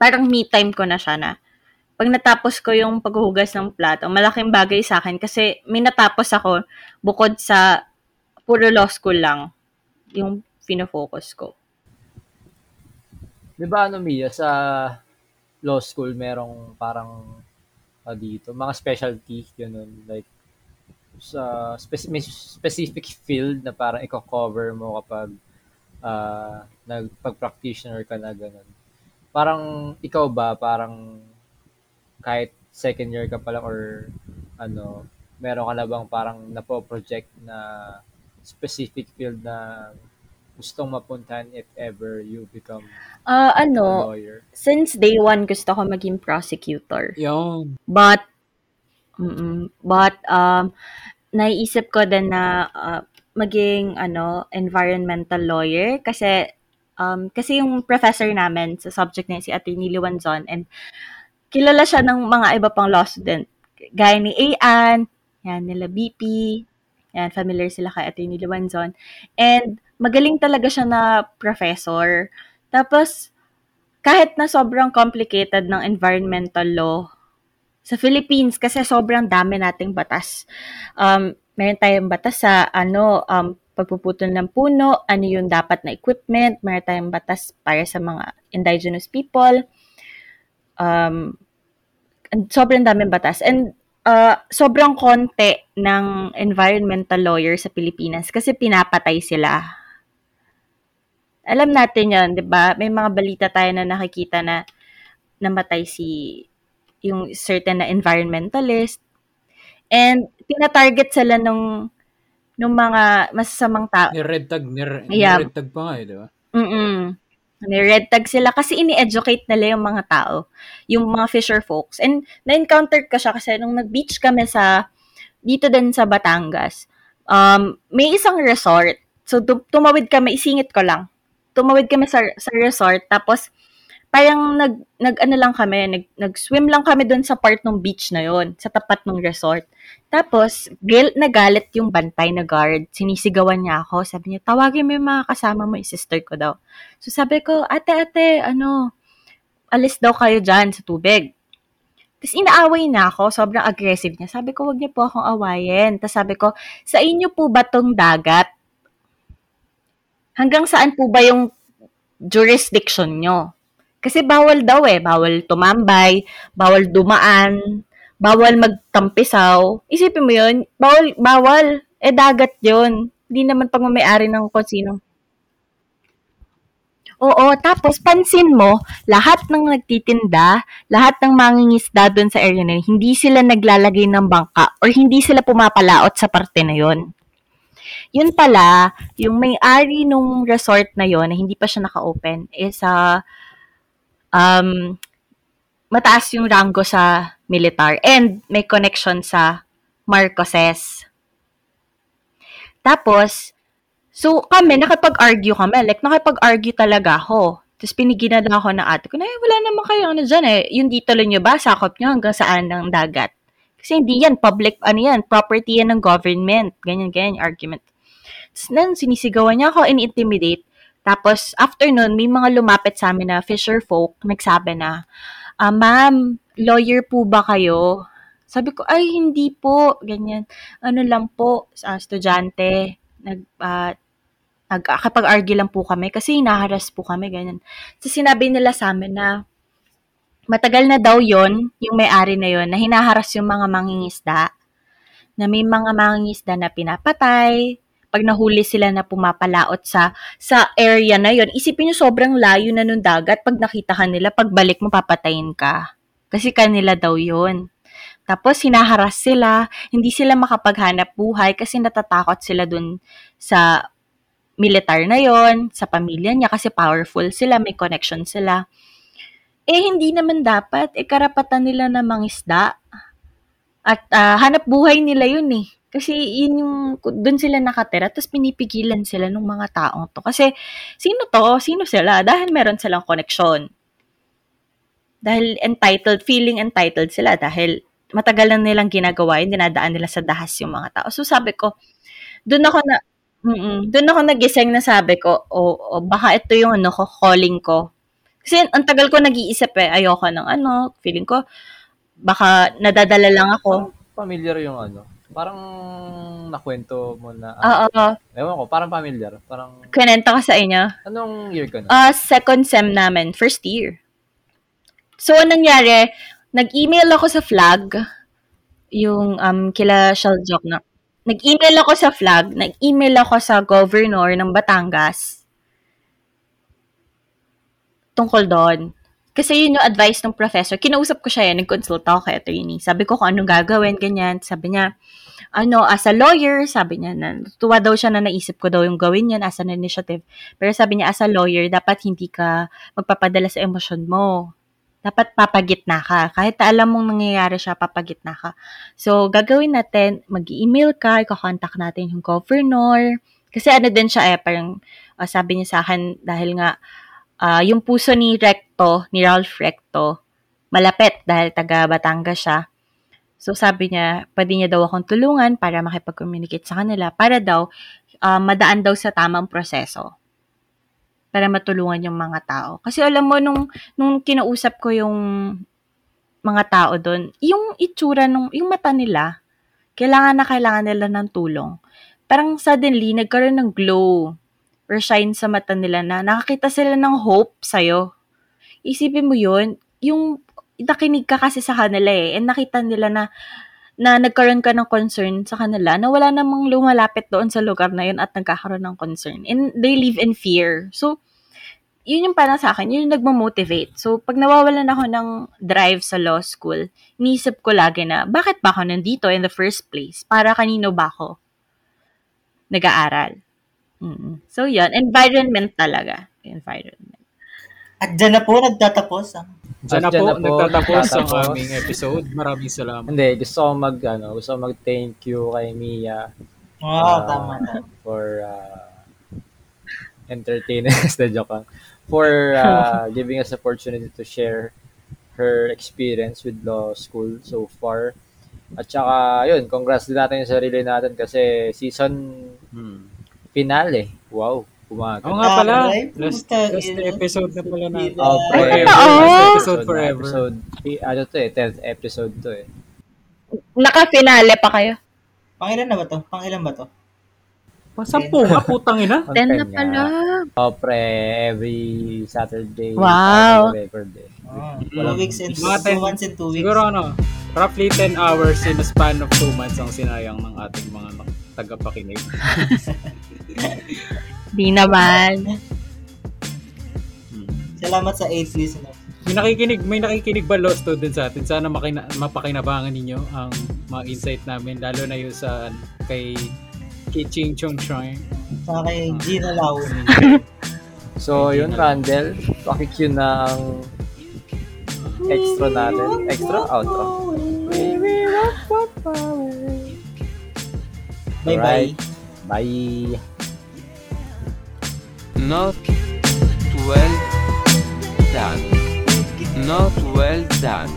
Parang me time ko na siya na pag natapos ko yung paghuhugas ng plato, malaking bagay sa akin kasi may natapos ako bukod sa puro law school lang yung fino-focus ko. Di ba ano, Mia, sa law school merong parang uh, dito, mga specialty, yun, like sa spe- may specific field na parang i-cover mo kapag uh, nagpag-practitioner ka na ganun. Parang ikaw ba, parang kahit second year ka pa lang or ano, meron ka na bang parang napo-project na specific field na gustong mapuntahan if ever you become uh, ano, a lawyer? Since day one, gusto ko maging prosecutor. Yung. But, mm but, um, naiisip ko din na uh, maging, ano, environmental lawyer kasi, um, kasi yung professor namin sa subject niya si Attorney Liwanzon and kilala siya ng mga iba pang law student. Gaya ni Ayan, yan, nila BP, yan, familiar sila kay Atty. Liwanzon. And magaling talaga siya na professor. Tapos, kahit na sobrang complicated ng environmental law sa Philippines, kasi sobrang dami nating batas. Um, meron tayong batas sa ano, um, pagpuputol ng puno, ano yung dapat na equipment, meron tayong batas para sa mga indigenous people. Um, sobrang daming batas. And uh, sobrang konti ng environmental lawyer sa Pilipinas kasi pinapatay sila. Alam natin yon di ba? May mga balita tayo na nakikita na namatay si yung certain na environmentalist. And tinatarget sila nung nung mga masasamang tao. Ni red tag, ni, ni Yeah. red tag pa nga eh, di ba? Mm. Ni-red tag sila kasi ini-educate nila yung mga tao, yung mga fisher folks. And na-encounter ko siya kasi nung nag-beach kami sa, dito din sa Batangas, um, may isang resort. So, tu- tumawid kami, isingit ko lang. Tumawid kami sa, sa resort, tapos parang nag, nag ano lang kami, nag, nag-swim lang kami doon sa part ng beach na yon sa tapat ng resort. Tapos, gil, nagalit yung bantay na guard. Sinisigawan niya ako. Sabi niya, tawagin mo yung mga kasama mo, yung sister ko daw. So sabi ko, ate, ate, ano, alis daw kayo dyan sa tubig. Tapos inaaway na ako, sobrang aggressive niya. Sabi ko, wag niyo po akong awayin. Tapos sabi ko, sa inyo po ba tong dagat? Hanggang saan po ba yung jurisdiction nyo? Kasi bawal daw eh. Bawal tumambay, bawal dumaan, bawal magtampisaw. Isipin mo yun, bawal, bawal. Eh, dagat yun. Hindi naman pagmamayari ng kung sino. Oo, tapos pansin mo, lahat ng nagtitinda, lahat ng mangingisda doon sa area na yun, hindi sila naglalagay ng bangka or hindi sila pumapalaot sa parte na yun. Yun pala, yung may-ari nung resort na yon na hindi pa siya naka-open is uh, um, mataas yung rango sa militar and may connection sa Marcoses. Tapos, so kami, nakapag-argue kami. Like, nakapag-argue talaga ako. Tapos pinigilan lang ako ng ate ko eh, wala naman kayo ano dyan eh. Yung titulo nyo ba, sakop nyo hanggang saan ng dagat. Kasi hindi yan, public, ano yan, property yan ng government. Ganyan, ganyan, argument. Tapos nan, sinisigawan niya ako, in-intimidate. Tapos, after nun, may mga lumapit sa amin na fisher folk, nagsabi na, ah, ma'am, lawyer po ba kayo? Sabi ko, ay, hindi po. Ganyan. Ano lang po, sa estudyante. Nag, ah, nagkakapag-argue lang po kami kasi hinaharas po kami, ganyan. So, sinabi nila sa amin na matagal na daw yon yung may-ari na yon na hinaharas yung mga mangingisda. Na may mga mangingisda na pinapatay, pag nahuli sila na pumapalaot sa sa area na yon isipin nyo sobrang layo na nung dagat. Pag nakita ka nila, pagbalik mo, papatayin ka. Kasi kanila daw yon Tapos, hinaharas sila, hindi sila makapaghanap buhay kasi natatakot sila dun sa militar na yon sa pamilya niya kasi powerful sila, may connection sila. Eh, hindi naman dapat. Eh, karapatan nila na mangisda. At ah, hanap buhay nila yun eh. Kasi yun yung, doon sila nakatira, tapos pinipigilan sila ng mga taong to. Kasi, sino to? Sino sila? Dahil meron silang connection. Dahil entitled, feeling entitled sila. Dahil matagal na nilang ginagawa yun, dinadaan nila sa dahas yung mga tao. So sabi ko, doon ako na, mm doon ako nagising na sabi ko, o oh, baka ito yung ano ko, calling ko. Kasi ang tagal ko nag-iisip eh, ayoko ng ano, feeling ko, baka nadadala lang ako. Familiar yung ano. Parang nakwento mo na. Oo, Ewan ko, parang familiar. Parang, kinenta ko sa inyo. anong year ka na? Ah, second sem namin, first year. So, anong nangyari, nag-email ako sa flag, yung um, kila Shaljok na, nag-email ako sa flag, nag-email ako sa governor ng Batangas tungkol doon. Kasi yun yung advice ng professor. Kinausap ko siya yan, nag-consult ako kay attorney. Sabi ko kung anong gagawin, ganyan. Sabi niya, ano, as a lawyer, sabi niya, na, tuwa daw siya na naisip ko daw yung gawin yan as an initiative. Pero sabi niya, as a lawyer, dapat hindi ka magpapadala sa emosyon mo. Dapat papagitna ka. Kahit alam mong nangyayari siya, papagitna ka. So, gagawin natin, mag-email ka, ikakontak natin yung governor. Kasi ano din siya eh, parang uh, sabi niya sa akin, dahil nga, uh, yung puso ni Recto, ni Ralph Recto, malapit dahil taga Batangas siya. So sabi niya, pwede niya daw akong tulungan para makipag-communicate sa kanila para daw uh, madaan daw sa tamang proseso para matulungan yung mga tao. Kasi alam mo, nung, nung kinausap ko yung mga tao doon, yung itsura, nung, yung mata nila, kailangan na kailangan nila ng tulong. Parang suddenly, nagkaroon ng glow or shine sa mata nila na nakakita sila ng hope sa'yo. Isipin mo yun, yung nakinig ka kasi sa kanila eh, and nakita nila na na nagkaroon ka ng concern sa kanila na wala namang lumalapit doon sa lugar na yun at nagkakaroon ng concern. And they live in fear. So, yun yung parang sa akin, yun yung nagmo-motivate. So, pag nawawalan ako ng drive sa law school, iniisip ko lagi na, bakit ba ako nandito in the first place? Para kanino ba ako nag-aaral? Mm. So, yun. Environment talaga. Environment. At dyan na po nagtatapos ang Diyan na po, na po, nagtatapos ang nagtatapos. aming episode. Maraming salamat. Hindi, gusto ko mag, ano, gusto ko mag-thank you kay Mia Oo, Ah. tama na. for uh, entertaining us the joke lang. For uh, giving us opportunity to share her experience with law school so far. At saka, yun, congrats din natin sa sarili natin kasi season Hmm. Finale. Wow, umaga. Oo nga pala. Taray, Last, last episode na pala natin. Oh, forever. Last episode forever. Episode, ano to eh, 10th episode to eh. Naka-finale pa kayo. Pangilan na ba to? Pangilan ba to? Sampu nga, putang ina. Ten na pala. nga. Oh, pre, every Saturday. Wow. record eh. Oh, Walang- two weeks and two ten- months and two weeks. Siguro ano, roughly 10 hours in a span of 2 months ang sinayang ng ating mga tagapakinig. Di naman. Salamat sa 8 listeners. May nakikinig, may nakikinig ba law students sa atin? Sana makina, mapakinabangan ninyo ang mga insight namin, lalo na yung sa kay Kiching Chung Chong. Sa kay Gina Lau. So, yun, Randall, pakicue na ang extra natin. Extra? Outro. Bye-bye. Alright. Bye. Not well done. Not well done.